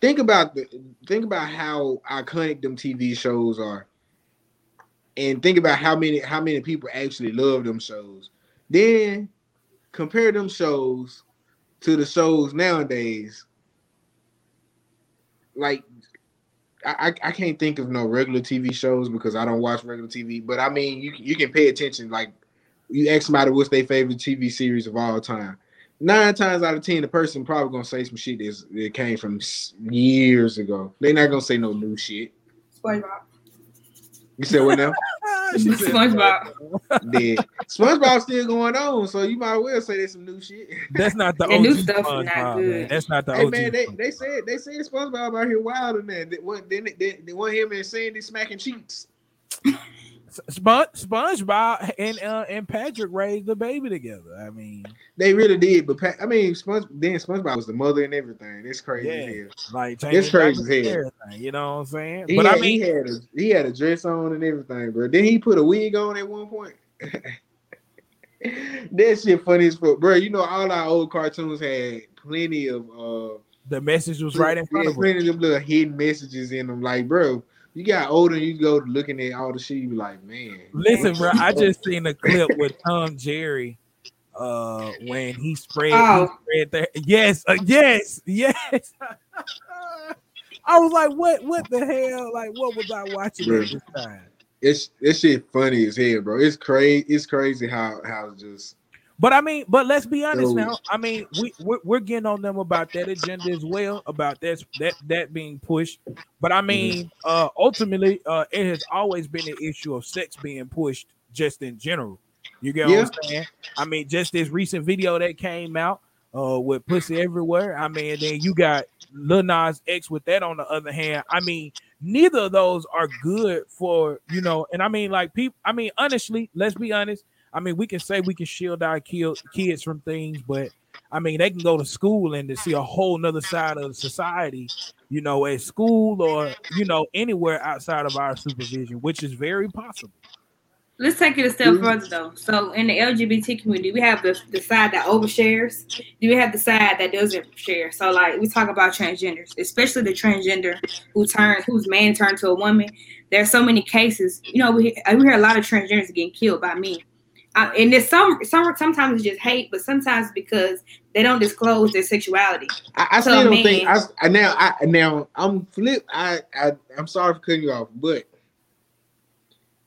Think about the think about how iconic them TV shows are and think about how many how many people actually love them shows. Then compare them shows to the shows nowadays. Like I, I can't think of no regular TV shows because I don't watch regular TV. But I mean, you you can pay attention. Like you ask somebody what's their favorite TV series of all time. Nine times out of ten, the person probably gonna say some shit that came from years ago. They're not gonna say no new shit. SpongeBob. You said what now? SpongeBob. Dead. SpongeBob still going on, so you might well say there's some new shit. That's not the, the new stuff. SpongeBob, not good. Man. That's not the hey, OG. man, they, they said they said SpongeBob out here wild and that. They want they, they, they want him and Sandy smacking cheeks. Sponge, SpongeBob and uh, and Patrick raised the baby together. I mean, they really did. But Pat, I mean, Sponge then SpongeBob was the mother and everything. It's crazy. Yeah, like it's crazy as hell. You know what I'm saying? He but had, I mean, he had a he had a dress on and everything, bro. Then he put a wig on at one point. that shit funny as fuck, bro. You know, all our old cartoons had plenty of uh the message was right in front of them. Plenty of little hidden messages in them, like, bro you got older, and you go looking at all the shit, you be like, man. Listen, bro, I just seen a clip with Tom Jerry uh when he spread, oh. he spread there. Yes, uh, yes, yes. I was like, what what the hell? Like, what was I watching bro, at this time? It's this shit funny as hell, bro. It's crazy, it's crazy how how just but I mean, but let's be honest now. I mean, we we're, we're, getting on them about that agenda as well, about that that that being pushed. But I mean, mm-hmm. uh, ultimately, uh, it has always been an issue of sex being pushed, just in general. You get yeah. what I'm saying? I mean, just this recent video that came out uh, with pussy everywhere. I mean, then you got Lil Nas X with that. On the other hand, I mean, neither of those are good for you know. And I mean, like people. I mean, honestly, let's be honest I mean, we can say we can shield our kids from things, but I mean, they can go to school and to see a whole nother side of society, you know, at school or you know anywhere outside of our supervision, which is very possible. Let's take it a step mm-hmm. further though. So in the LGBT community, we have the, the side that overshares. Do we have the side that doesn't share? So like we talk about transgenders, especially the transgender who turns whose man turned to a woman there's so many cases. You know, we we hear a lot of transgenders getting killed by men. Uh, and there's some some sometimes it's just hate, but sometimes because they don't disclose their sexuality. I, I still don't think I, I now I now I'm flip. I, I I'm sorry for cutting you off, but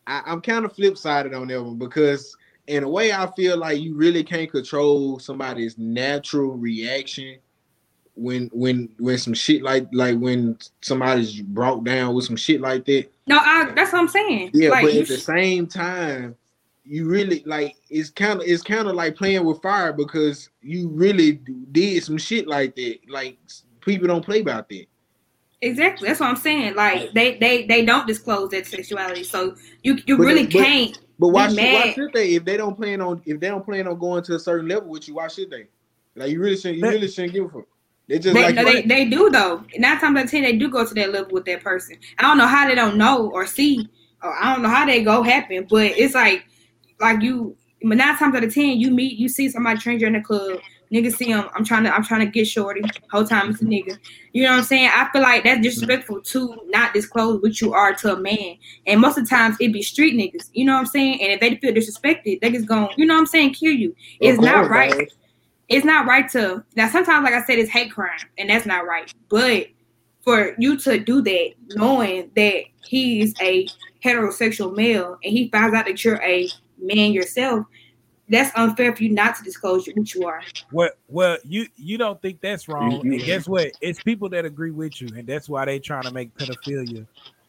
I, I'm kind of flip sided on that one because in a way I feel like you really can't control somebody's natural reaction when when when some shit like like when somebody's brought down with some shit like that. No, I that's what I'm saying. Yeah, like, but at the same time, you really like it's kind of it's kind of like playing with fire because you really did some shit like that. Like people don't play about that. Exactly. That's what I'm saying. Like they they they don't disclose that sexuality, so you you but, really but, can't. But why should, why should they if they don't plan on if they don't plan on going to a certain level with you? Why should they? Like you really shouldn't you really shouldn't give a fuck. They just they, like no, they, they do though. Nine times out of ten, they do go to that level with that person. I don't know how they don't know or see, or I don't know how they go happen, but it's like like you. But nine times out of ten, you meet, you see somebody stranger in the club. Niggas see him. I'm trying to. I'm trying to get shorty. Whole time it's a nigga. You know what I'm saying? I feel like that's disrespectful to not disclose what you are to a man. And most of the times it be street niggas. You know what I'm saying? And if they feel disrespected, they just going. You know what I'm saying? Kill you. It's not right it's not right to now sometimes like i said it's hate crime and that's not right but for you to do that knowing that he's a heterosexual male and he finds out that you're a man yourself that's unfair for you not to disclose what you are well well you you don't think that's wrong and mm-hmm. guess what it's people that agree with you and that's why they trying to make pedophilia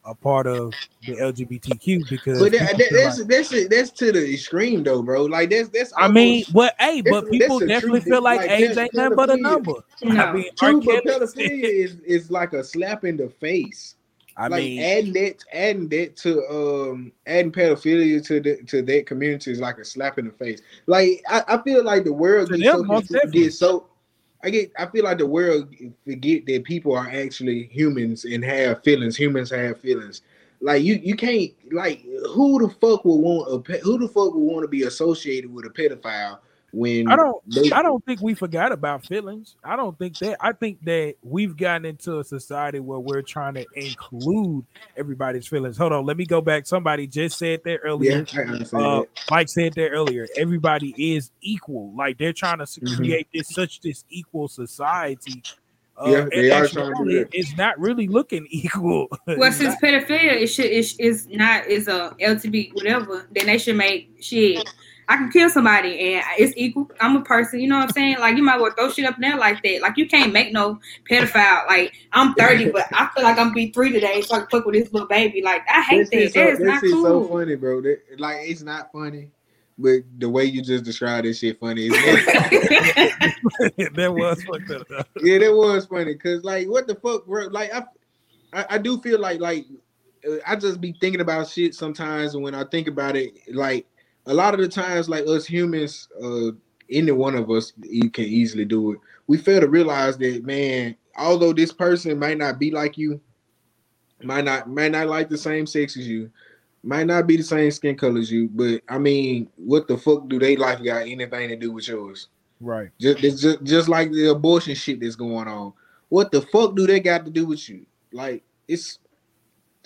a part of the LGBTQ because but that, that, that's, like, that's that's that's to the extreme though, bro. Like that's that's. Almost, I mean, well, hey, but people definitely feel like, like age ain't nothing but a number. No. I mean, true, but pedophilia is is like a slap in the face. I like mean, adding that, adding that to um, adding pedophilia to the to that community is like a slap in the face. Like I, I feel like the world gets so, gets so I get I feel like the world forget that people are actually humans and have feelings. Humans have feelings. Like you you can't like who the fuck would want a who the fuck would want to be associated with a pedophile when I don't they, I don't think we forgot about feelings. I don't think that I think that we've gotten into a society where we're trying to include everybody's feelings. Hold on, let me go back. Somebody just said that earlier. Yeah, uh, Mike said that earlier. Everybody is equal. Like they're trying to mm-hmm. create this such this equal society. Uh, yeah, they are trying to do It's not really looking equal. Well, since pedophilia is should is, is not is a LTB whatever, then they should make shit I can kill somebody and it's equal. I'm a person, you know what I'm saying? Like you might well throw shit up there like that. Like you can't make no pedophile. Like I'm 30, but I feel like I'm be three today, so I can fuck with this little baby. Like I hate this that. So, that is cool. so funny, bro. That, like it's not funny. But the way you just described this shit funny. that was funny. Yeah, that was funny. Cause like what the fuck, bro? Like I I, I do feel like like uh, I just be thinking about shit sometimes, and when I think about it, like a lot of the times, like us humans, uh, any one of us you can easily do it. We fail to realize that, man, although this person might not be like you, might not might not like the same sex as you, might not be the same skin color as you, but I mean, what the fuck do they life got anything to do with yours? Right. Just just just like the abortion shit that's going on. What the fuck do they got to do with you? Like it's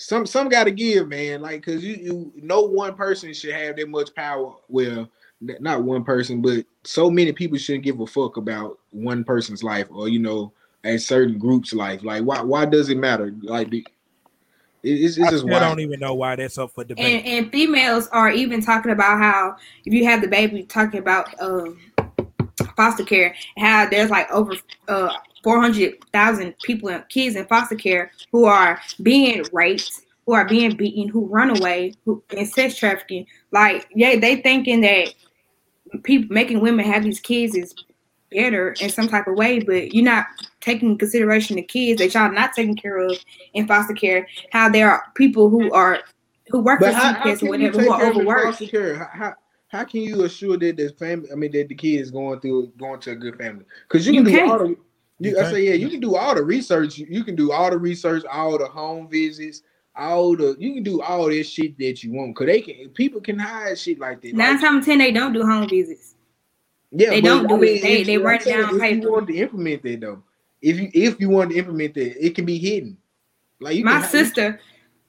some some got to give, man. Like, cause you you no one person should have that much power. Well, not one person, but so many people shouldn't give a fuck about one person's life or you know a certain group's life. Like, why why does it matter? Like, the, it's, it's just I don't even know why that's up for debate. And, and, females are even talking about how if you have the baby, talking about um, foster care, how there's like over uh, 400,000 people, and kids in foster care who are being raped, who are being beaten, who run away, who in sex trafficking. Like, yeah, they thinking that people making women have these kids is better in some type of way, but you're not taking consideration the kids that y'all not taking care of in foster care. How there are people who are who work but for CPS or whatever who are overworked. How, how, how can you assure that the family? I mean, that the kid is going through going to a good family? Because you, you can do all the you, I say, yeah, you can do all the research. You can do all the research, all the home visits, all the you can do all this shit that you want. Cause they can people can hide shit like that. Nine like, times ten, they don't do home visits. Yeah, they don't do I mean, it. They, they write it down if paper. You want to implement that though. If you if you want to implement that, it can be hidden. Like my sister,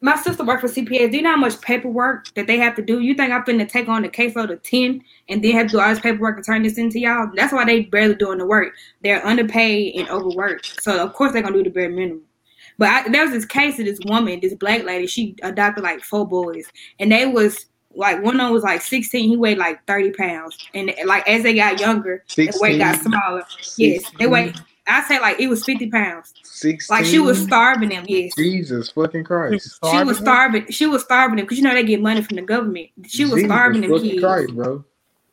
my sister worked for CPS. Do you know how much paperwork that they have to do? You think I'm finna take on the caseload of 10 and then have to do all this paperwork and turn this into y'all? That's why they barely doing the work. They're underpaid and overworked. So of course they're gonna do the bare minimum. But I, there was this case of this woman, this black lady, she adopted like four boys, and they was like one of them was like 16, he weighed like 30 pounds. And like as they got younger, 16, the weight got smaller. 16. Yes, they weighed I say like it was 50 pounds. 16? Like she was starving them, yes. Jesus fucking Christ. She was starving. She was starving them because you know they get money from the government. She was Jesus starving them kids. Christ, bro.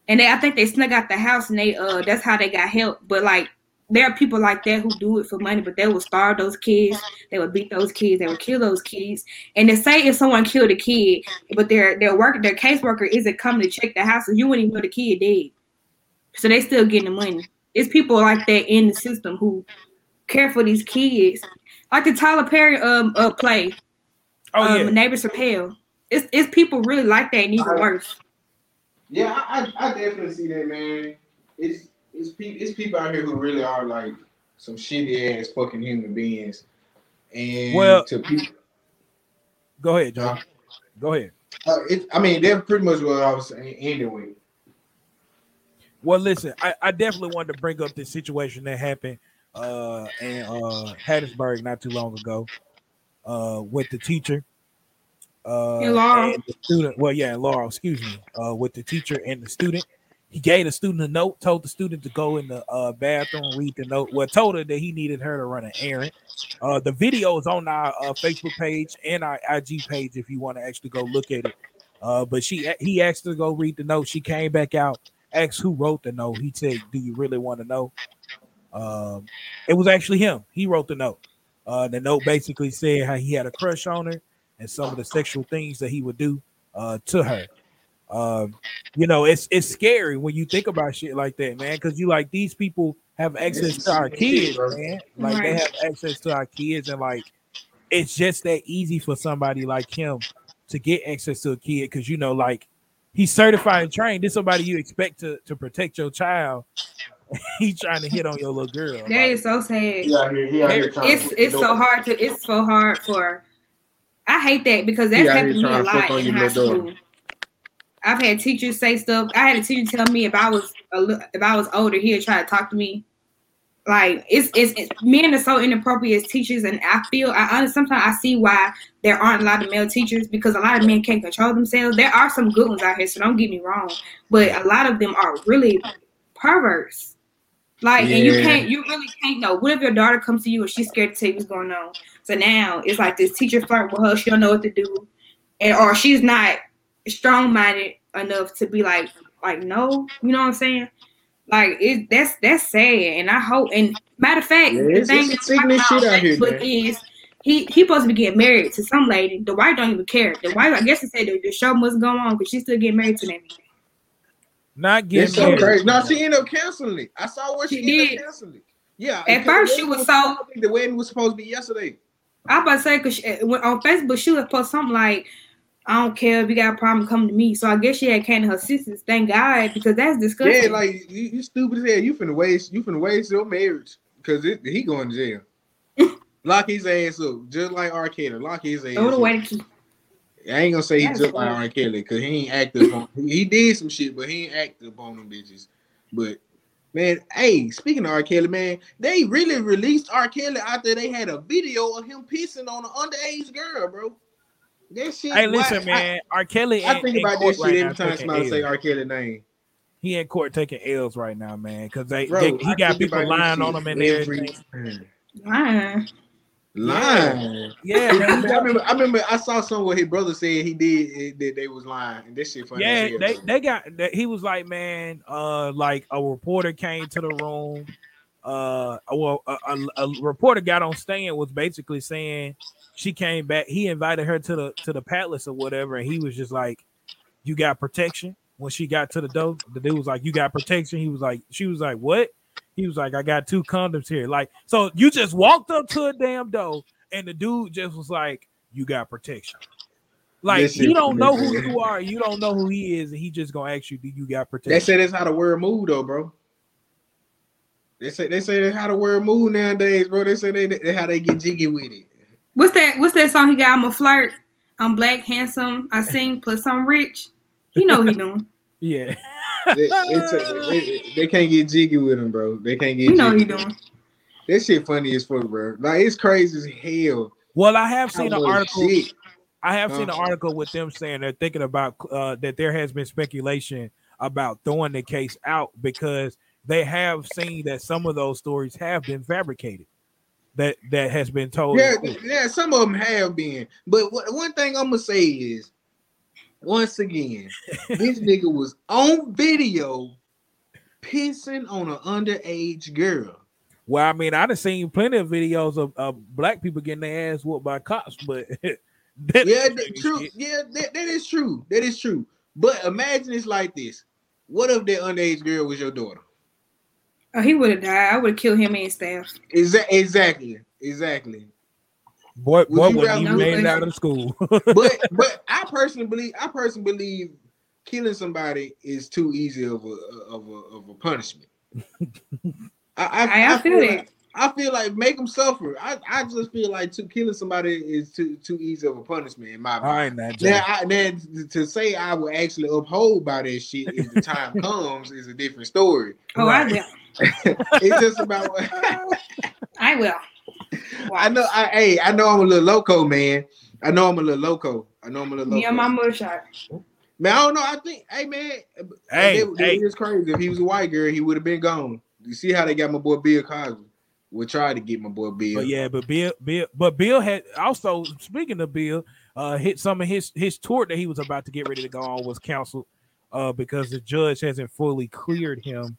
And they, I think they snuck out the house and they uh that's how they got help. But like there are people like that who do it for money, but they will starve those kids, they would beat those kids, they would kill those kids. And to say if someone killed a kid, but their their work their caseworker isn't coming to check the house, you wouldn't even know the kid dead. So they still getting the money it's people like that in the system who care for these kids. Like the Tyler Perry um uh play. Oh um, yeah. Neighbors of Hell. It's it's people really like that and even worse. Yeah, I, I definitely see that, man. It's it's people it's people out here who really are like some shitty ass fucking human beings. And well, to people, go ahead, John. Uh, go ahead. Uh, it, I mean, they're pretty much what I was saying anyway. Well, listen, I, I definitely wanted to bring up this situation that happened uh in uh Hattiesburg not too long ago uh with the teacher uh and the student well yeah Laurel excuse me uh with the teacher and the student. He gave the student a note told the student to go in the uh bathroom read the note well told her that he needed her to run an errand. Uh the video is on our uh, facebook page and our ig page if you want to actually go look at it. Uh but she he asked her to go read the note. She came back out asked who wrote the note, he said, "Do you really want to know?" Um, it was actually him. He wrote the note. Uh, the note basically said how he had a crush on her and some of the sexual things that he would do uh, to her. Um, you know, it's it's scary when you think about shit like that, man, because you like these people have access to our kids, man. Like they have access to our kids, and like it's just that easy for somebody like him to get access to a kid because you know, like he's certified and trained. This somebody you expect to, to protect your child. he's trying to hit on your little girl. That like, is so sad. Yeah, it's it's so hard to it's so hard for. I hate that because that's happened to me a lot in high school. I've had teachers say stuff. I had a teacher tell me if I was a, if I was older, he'd try to talk to me like it's, it's, it's men are so inappropriate as teachers, and I feel I honestly sometimes I see why there aren't a lot of male teachers because a lot of men can't control themselves. There are some good ones out here, so don't get me wrong, but a lot of them are really perverse. Like, yeah. and you can't, you really can't know. What if your daughter comes to you and she's scared to tell you what's going on? So now it's like this teacher flirt with her. She don't know what to do, and or she's not strong minded enough to be like, like no, you know what I'm saying? Like it, that's that's sad, and I hope. And matter of fact, yeah, the thing that's talking about Facebook is he he supposed to be getting married to some lady. The wife don't even care. The wife, I guess, they said the, the show must go on because she still getting married to them. Not getting so crazy. No, she ended up canceling it. I saw what she, she did. canceling. Yeah. At first, she was, was so. The wedding was supposed to be yesterday. I'm about to say because on Facebook she was post something like I don't care if you got a problem, come to me. So I guess she had came to her sisters. Thank God, because that's disgusting. Yeah, like you, you stupid as hell. You finna waste, you finna waste your marriage because he going to jail. Lock his ass up, just like R. Kelly. Lock his ass. Throw the I ain't gonna say he's just like R. Kelly because he ain't active. on, he did some shit, but he ain't active on them bitches. But man, hey, speaking of R. Kelly, man, they really released R. Kelly after they had a video of him pissing on an underage girl, bro. This shit. Hey, listen, man. I, R. Kelly. I think about this shit right every time somebody say R. Kelly name. He in court taking L's right now, man, because they, they, he got people lying on him and everything. Lying. Lying. Yeah, man. I remember. I remember. I saw something where his brother said he did that they was lying, and this shit funny. Yeah, they they got. that. he was like, man, uh, like a reporter came to the room. Uh, well, a, a, a reporter got on stand was basically saying she came back. He invited her to the to the palace or whatever, and he was just like, "You got protection." When she got to the door, the dude was like, "You got protection." He was like, "She was like, what?" He was like, "I got two condoms here." Like, so you just walked up to a damn door, and the dude just was like, "You got protection." Like you don't know who you are, you don't know who he is, and he just gonna ask you, "Do you got protection?" They say that's how to wear a mood, though, bro. They say they say that's how to wear a mood nowadays, bro. They say they, they how they get jiggy with it. What's that? What's that song he got? I'm a flirt. I'm black, handsome, I sing, plus I'm rich. You know he doing. Yeah. they, they, they, can't get jiggy with him, bro. They can't get. You know he doing. That shit funny as fuck, bro. Like it's crazy as hell. Well, I have seen an article. Shit. I have seen an article with them saying they're thinking about uh, that there has been speculation about throwing the case out because they have seen that some of those stories have been fabricated. That that has been told. Yeah, yeah, some of them have been. But one thing I'm gonna say is, once again, this nigga was on video pissing on an underage girl. Well, I mean, I've seen plenty of videos of, of black people getting their ass whooped by cops, but that yeah, that, true. Yeah, that, that is true. That is true. But imagine it's like this: What if that underage girl was your daughter? Oh, he would have died. I would have killed him and staff. Exactly. Exactly. Exactly. Boy, boy wouldn't even made out of school. but but I personally believe I personally believe killing somebody is too easy of a of a of a punishment. I, I, I, I feel, feel like, I feel like make them suffer. I, I just feel like to killing somebody is too too easy of a punishment in my mind. Now, I, then to say I will actually uphold by that shit if the time comes is a different story. Oh, right. I will. it's just about. I will. I know. I hey, I know I'm a little loco, man. I know I'm a little loco. I know I'm a little. Me and my mugshot. Man, I don't know. I think, hey man, hey, it, hey. it was crazy. If he was a white girl, he would have been gone. You see how they got my boy Bill Cosby? We tried to get my boy Bill. But yeah, but Bill, Bill, but Bill had also speaking of Bill, uh, hit some of his his tour that he was about to get ready to go on was canceled, uh, because the judge hasn't fully cleared him,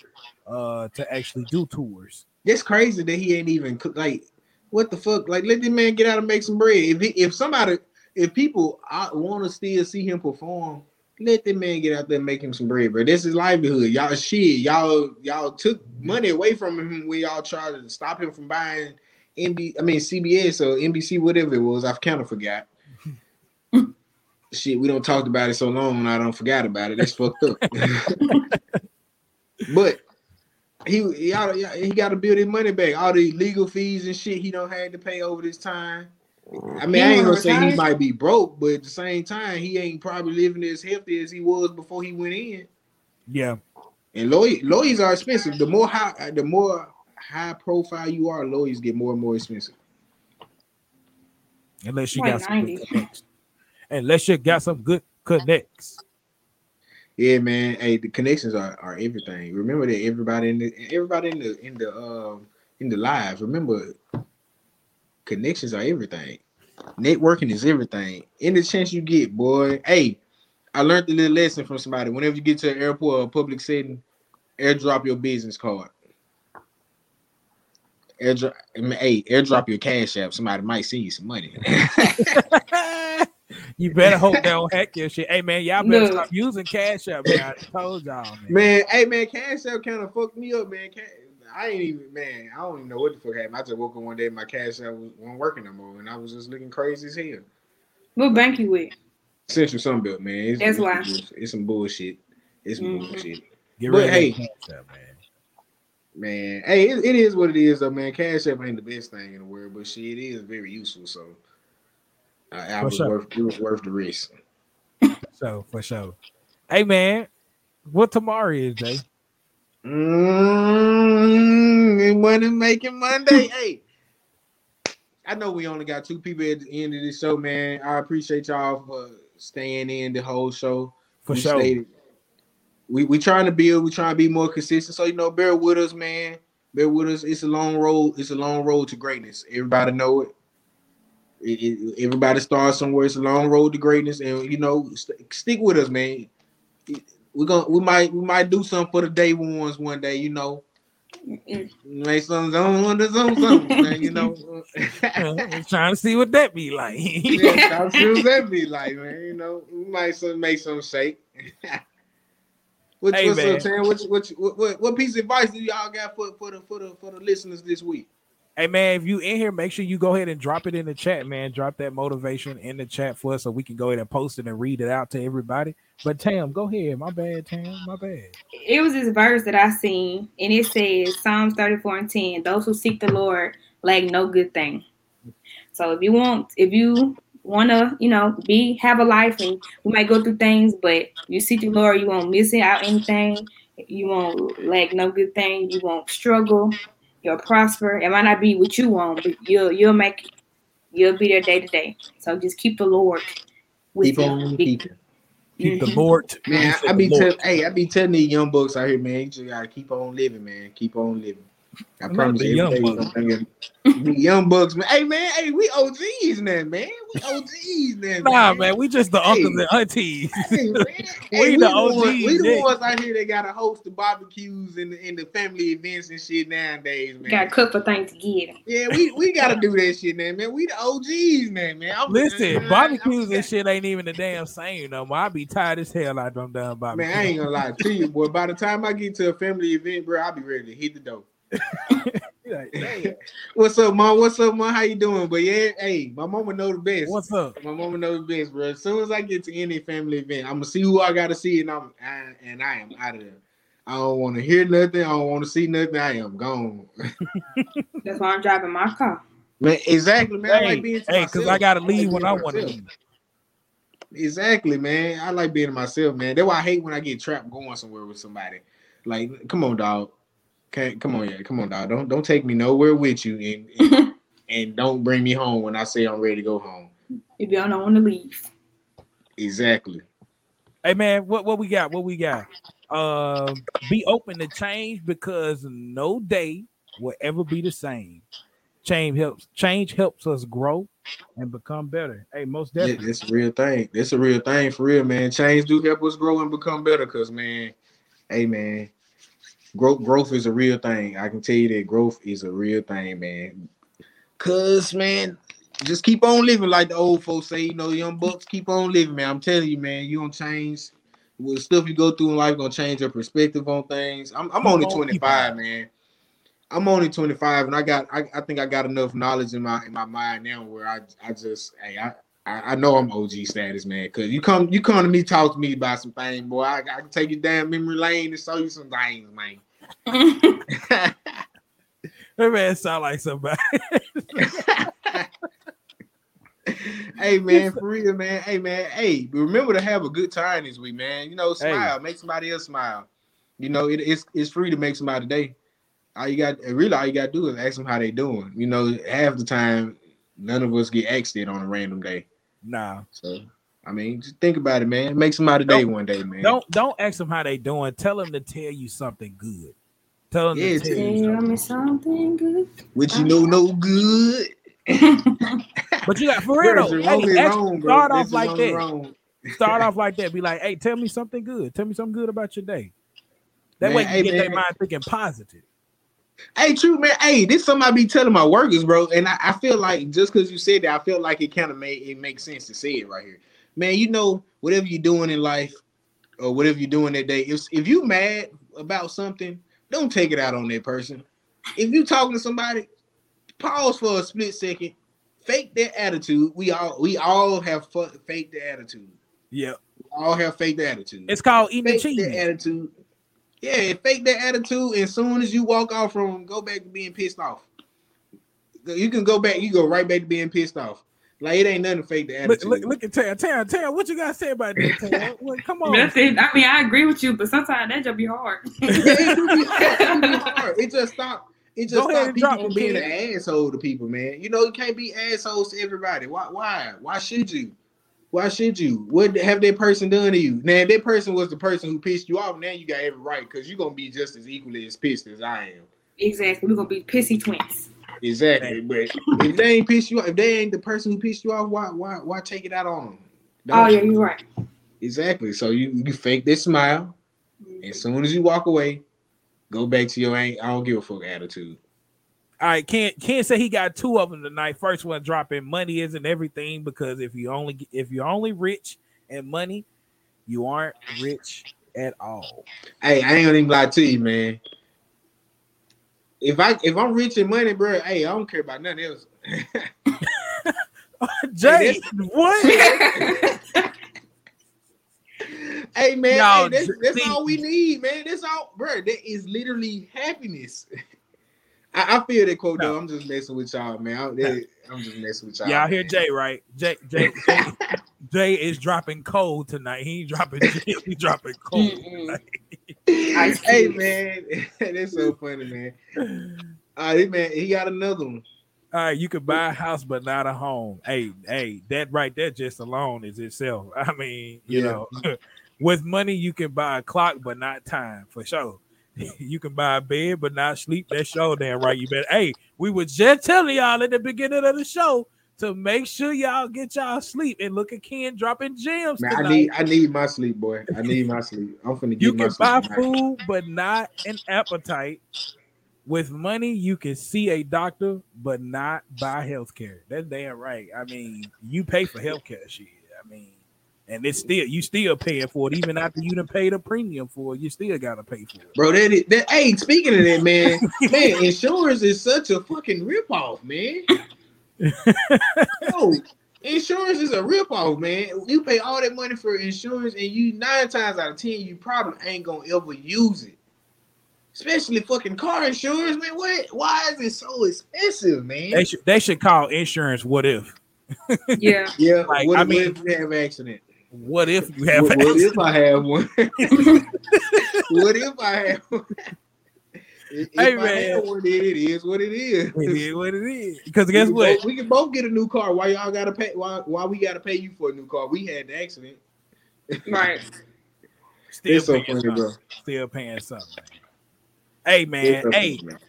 uh, to actually do tours. It's crazy that he ain't even like, what the fuck? Like, let the man get out and make some bread. If he, if somebody, if people want to still see him perform, let the man get out there and make him some bread, bro. This is livelihood. Y'all shit. Y'all y'all took money away from him when y'all tried to stop him from buying NB I mean CBS or NBC, whatever it was. I've kind of forgot. Shit, we don't talk about it so long and I don't forget about it. That's fucked up. but he he, he got to build his money back. All the legal fees and shit he don't have to pay over this time. I mean, I ain't gonna say he might be broke, but at the same time, he ain't probably living as healthy as he was before he went in. Yeah. And lawyer, lawyers are expensive. The more high, the more high profile you are, lawyers get more and more expensive. Unless you got some good connects. Unless you got some good connects. Yeah, man. Hey, the connections are, are everything. Remember that everybody in the everybody in the in the um in the lives. Remember Connections are everything. Networking is everything. Any chance you get, boy. Hey, I learned a little lesson from somebody. Whenever you get to an airport or a public setting, airdrop your business card. Airdrop, hey, airdrop your cash app. Somebody might send you some money. you better hope they don't hack your shit. Hey man, y'all better no. stop using cash app. Man, I told y'all, man. Man, hey man, cash app kind of fucked me up, man. I ain't even man. I don't even know what the fuck happened. I just woke up one day, my cash app wasn't working no more, and I was just looking crazy as hell. What bank you with? Central Sunbelt, man. It's, That's it's why. Some it's some bullshit. It's some mm-hmm. bullshit. Get but hey, cash app, man. Man, hey, it, it is what it is, though, man. Cash app ain't the best thing in the world, but shit, it is very useful. So, I, I was sure. worth it was worth the risk. So for sure. Hey, man, what tomorrow is, Jay? Mm, money making Monday. hey, I know we only got two people at the end of this show, man. I appreciate y'all for staying in the whole show. For we sure. Stayed, we we trying to build. We trying to be more consistent. So you know, bear with us, man. Bear with us. It's a long road. It's a long road to greatness. Everybody know it. It, it everybody starts somewhere. It's a long road to greatness, and you know, st- stick with us, man we're gonna we might we might do something for the day ones one day, you know. Make some zone the zone something, man, you know. Uh, trying to see what that be like. yeah, trying to see what that be like, man. You know, we might some make some shake. what, hey, what's man. up, Tam? What, what, what, what piece of advice do y'all got for, for the for the for the listeners this week? Hey man, if you in here, make sure you go ahead and drop it in the chat, man. Drop that motivation in the chat for us so we can go ahead and post it and read it out to everybody. But Tam, go ahead. My bad, Tam. My bad. It was this verse that I seen, and it says Psalms 34 and 10, those who seek the Lord lack no good thing. So if you want, if you want to, you know, be have a life and we might go through things, but you seek the Lord, you won't miss it out anything. You won't lack no good thing. You won't struggle. You'll prosper. It might not be what you want, but you'll you'll make you'll be there day to day. So just keep the Lord with Keep you. on Be- keeping. Keep the Mhm. Lord. Man, I, I be the Lord. tell, hey, I be telling these young bucks out here, man, you just gotta keep on living, man. Keep on living. I Not promise you, young bucks. I'm thinking- the young bucks, man. Hey, man, hey, we OGs now, man. We OGs now, Nah, man, we just the uncles Hey. and aunties. Hey, man. We Hey, the ones, OGs, we the Nick. ones out here that gotta host the barbecues and the, and the family events and shit nowadays, man. Got to cook for Thanksgiving. Yeah, we, we gotta do that shit now, man. We the OGs now, man. I'm, Listen, I'm- barbecues I'm- and shit ain't even the damn same no more. I be tired as hell out them damn barbecues. Man, I ain't gonna lie to you, boy. By the time I get to a family event, bro, I'll be ready to hit the door. Like, damn. What's up, mom? What's up, mom? How you doing? But yeah, hey, my mama know the best. What's up? my mama know the best, bro. As soon as I get to any family event, I'm gonna see who I gotta see, and I'm I, and I am out of there. I don't want to hear nothing. I don't want to see nothing. I am gone. That's why I'm driving my car. Man, exactly, man. I Hey, like being to hey, because myself. I gotta like leave when I want to leave. Exactly, man. I like being myself, man. That's why I hate when I get trapped going somewhere with somebody. Like, come on, dog. Okay, come on, yeah, come on, dog. Don't don't take me nowhere with you, and and, and don't bring me home when I say I'm ready to go home. If y'all don't want to leave. Exactly. Hey man, what what we got? What we got? Um, be open to change because no day will ever be the same. Change helps. Change helps us grow and become better. Hey, most Yeah, definitely. that's a real thing. That's a real thing for real, man. Change do help us grow and become better. Cause man, hey man, growth growth is a real thing. I can tell you that growth is a real thing, man. Cause man, just keep on living like the old folks say. You know, young bucks keep on living, man. I'm telling you, man, you don't change. With stuff you go through in life, gonna change your perspective on things. I'm, I'm only 25, man. I'm only 25, and I got I, I think I got enough knowledge in my in my mind now where I I just hey I I, I know I'm OG status, man. Cause you come you come to me talk to me about some things, boy. I, I can take you down memory lane and show you some things, man. That man sound like somebody. hey man, for real, man. Hey man, hey, remember to have a good time this week, man. You know, Hey. smile, make somebody else smile. You know, it, it's it's free to make somebody day. All you got, really, all you got to do is ask them how they doing. You know, half the time, none of us get asked it on a random day. Nah, So, I mean, just think about it, man. Make somebody day Don't- one day, man. don't don't ask them how they doing. Tell them to tell you something good. Tell them Yeah, to tell Tell something. me something good. Which you know, no good. But you got for real though. Hey, ask- wrong, start off like that. wrong. Start off like that. Be like, hey, tell me something good. Tell me something good about your day. That Man, way you hey, get their mind thinking positive. Hey, true man. Hey, this somebody be telling my workers, bro. And I, I feel like just because you said that, I feel like it kind of made it makes sense to say it right here. Man, you know, whatever you're doing in life or whatever you're doing that day, if if you mad about something, don't take it out on that person. If you talking to somebody, pause for a split second, fake their attitude. We all we all have fu- fake the attitude. Yeah. All have fake attitude. It's called eating fake cheese. attitude. Yeah, fake that attitude, and soon as you walk off from them, go back to being pissed off. You can go back, you go right back to being pissed off. Like it ain't nothing to fake the Look, attitude. look, look at Tam. Tam, Tam, what you got to say about that, Tam? Well, come on. That's it. I mean, I agree with you, but sometimes that just be hard. Yeah, it be hard. It hard. It just stop. It just stop people drop from being kid. an asshole to people, man. You know, you can't be assholes to everybody. Why? Why? Why should you? Why should you? What have that person done to you? Now, if that person was the person who pissed you off, now you got every right because you're gonna be just as equally as pissed as I am. exactly. We're gonna be pissy twins. Exactly. But if they ain't pissed you off, if they ain't the person who pissed you off, why why why take it out on them? Oh yeah, you're right. Exactly. So you you fake this smile. As soon as you walk away, go back to your ain't I don't give a fuck attitude. All right, can't can't say he got two of them tonight. First one dropping money isn't everything because if you only if you're only rich and money, you aren't rich at all. Hey, I ain't gonna even lie to you, man. If I if I'm rich in money, bro, hey, I don't care about nothing else. Jay, what? hey man, Y'all, hey, that's, that's see- all we need, man. That's all, bro. That is literally happiness. I, I feel that quote no. though. I'm just messing with y'all, man. I'm, I'm just messing with y'all. Y'all hear Jay, right? Jay, Jay, Jay, Jay is dropping cold tonight. He ain't dropping. He dropping cold. hey man, that's so funny, man. All right, man. He got another one. All right, you could buy a house but not a home. Hey, hey, that right there just alone is itself. I mean, you yeah. know, with money you can buy a clock but not time for sure. you can buy a bed but not sleep. That show damn right. You better. Hey, we were just telling y'all at the beginning of the show to make sure y'all get y'all sleep and look at Ken dropping gems. Man, I need I need my sleep, boy. I need my sleep. I'm finna get You can buy food but not an appetite. With money, you can see a doctor but not buy health care. That's damn right. I mean, you pay for health care shit. I mean, and it's still you still paying for it even after you done paid a premium for it. You still gotta pay for it, bro. That, is, that hey, speaking of that, man, man, insurance is such a fucking ripoff, man. Yo, insurance is a ripoff, man. You pay all that money for insurance, and you nine times out of ten, you probably ain't gonna ever use it. Especially fucking car insurance, man. What? Why is it so expensive, man? They should they should call insurance. What if? yeah, yeah. Like, what, I mean, what if you have an accident? What if you have? What, what if I have one? what if I have one? If hey man, one, it is what it is. It is what it is. Because guess we what? Both, we can both get a new car. Why y'all gotta pay? Why why we gotta pay you for a new car? We had the accident. Right. Still it's paying so funny, something. bro. Still paying something. Hey man, hey, man.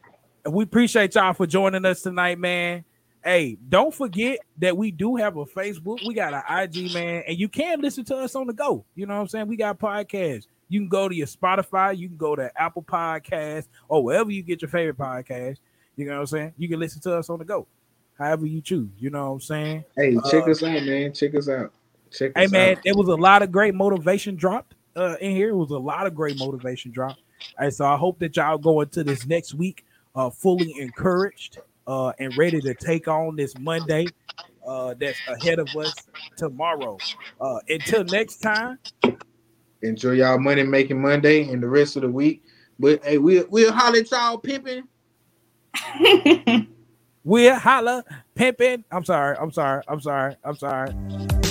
we appreciate y'all for joining us tonight, man. Hey, don't forget that we do have a Facebook. We got an IG, man, and you can listen to us on the go. You know what I'm saying? We got podcasts. You can go to your Spotify, you can go to Apple Podcasts, or wherever you get your favorite podcast. You know what I'm saying? You can listen to us on the go, however you choose. You know what I'm saying? Hey, check uh, us out, man. Check us out. Check hey, man, out. there was a lot of great motivation dropped uh, in here. It was a lot of great motivation dropped. And so I hope that y'all go into this next week uh, fully encouraged uh, and ready to take on this Monday uh, that's ahead of us tomorrow. Uh, until next time, enjoy y'all money making Monday and the rest of the week. But hey, we'll we'll holler at y'all pimping. we'll holler pimping. I'm sorry. I'm sorry. I'm sorry. I'm sorry.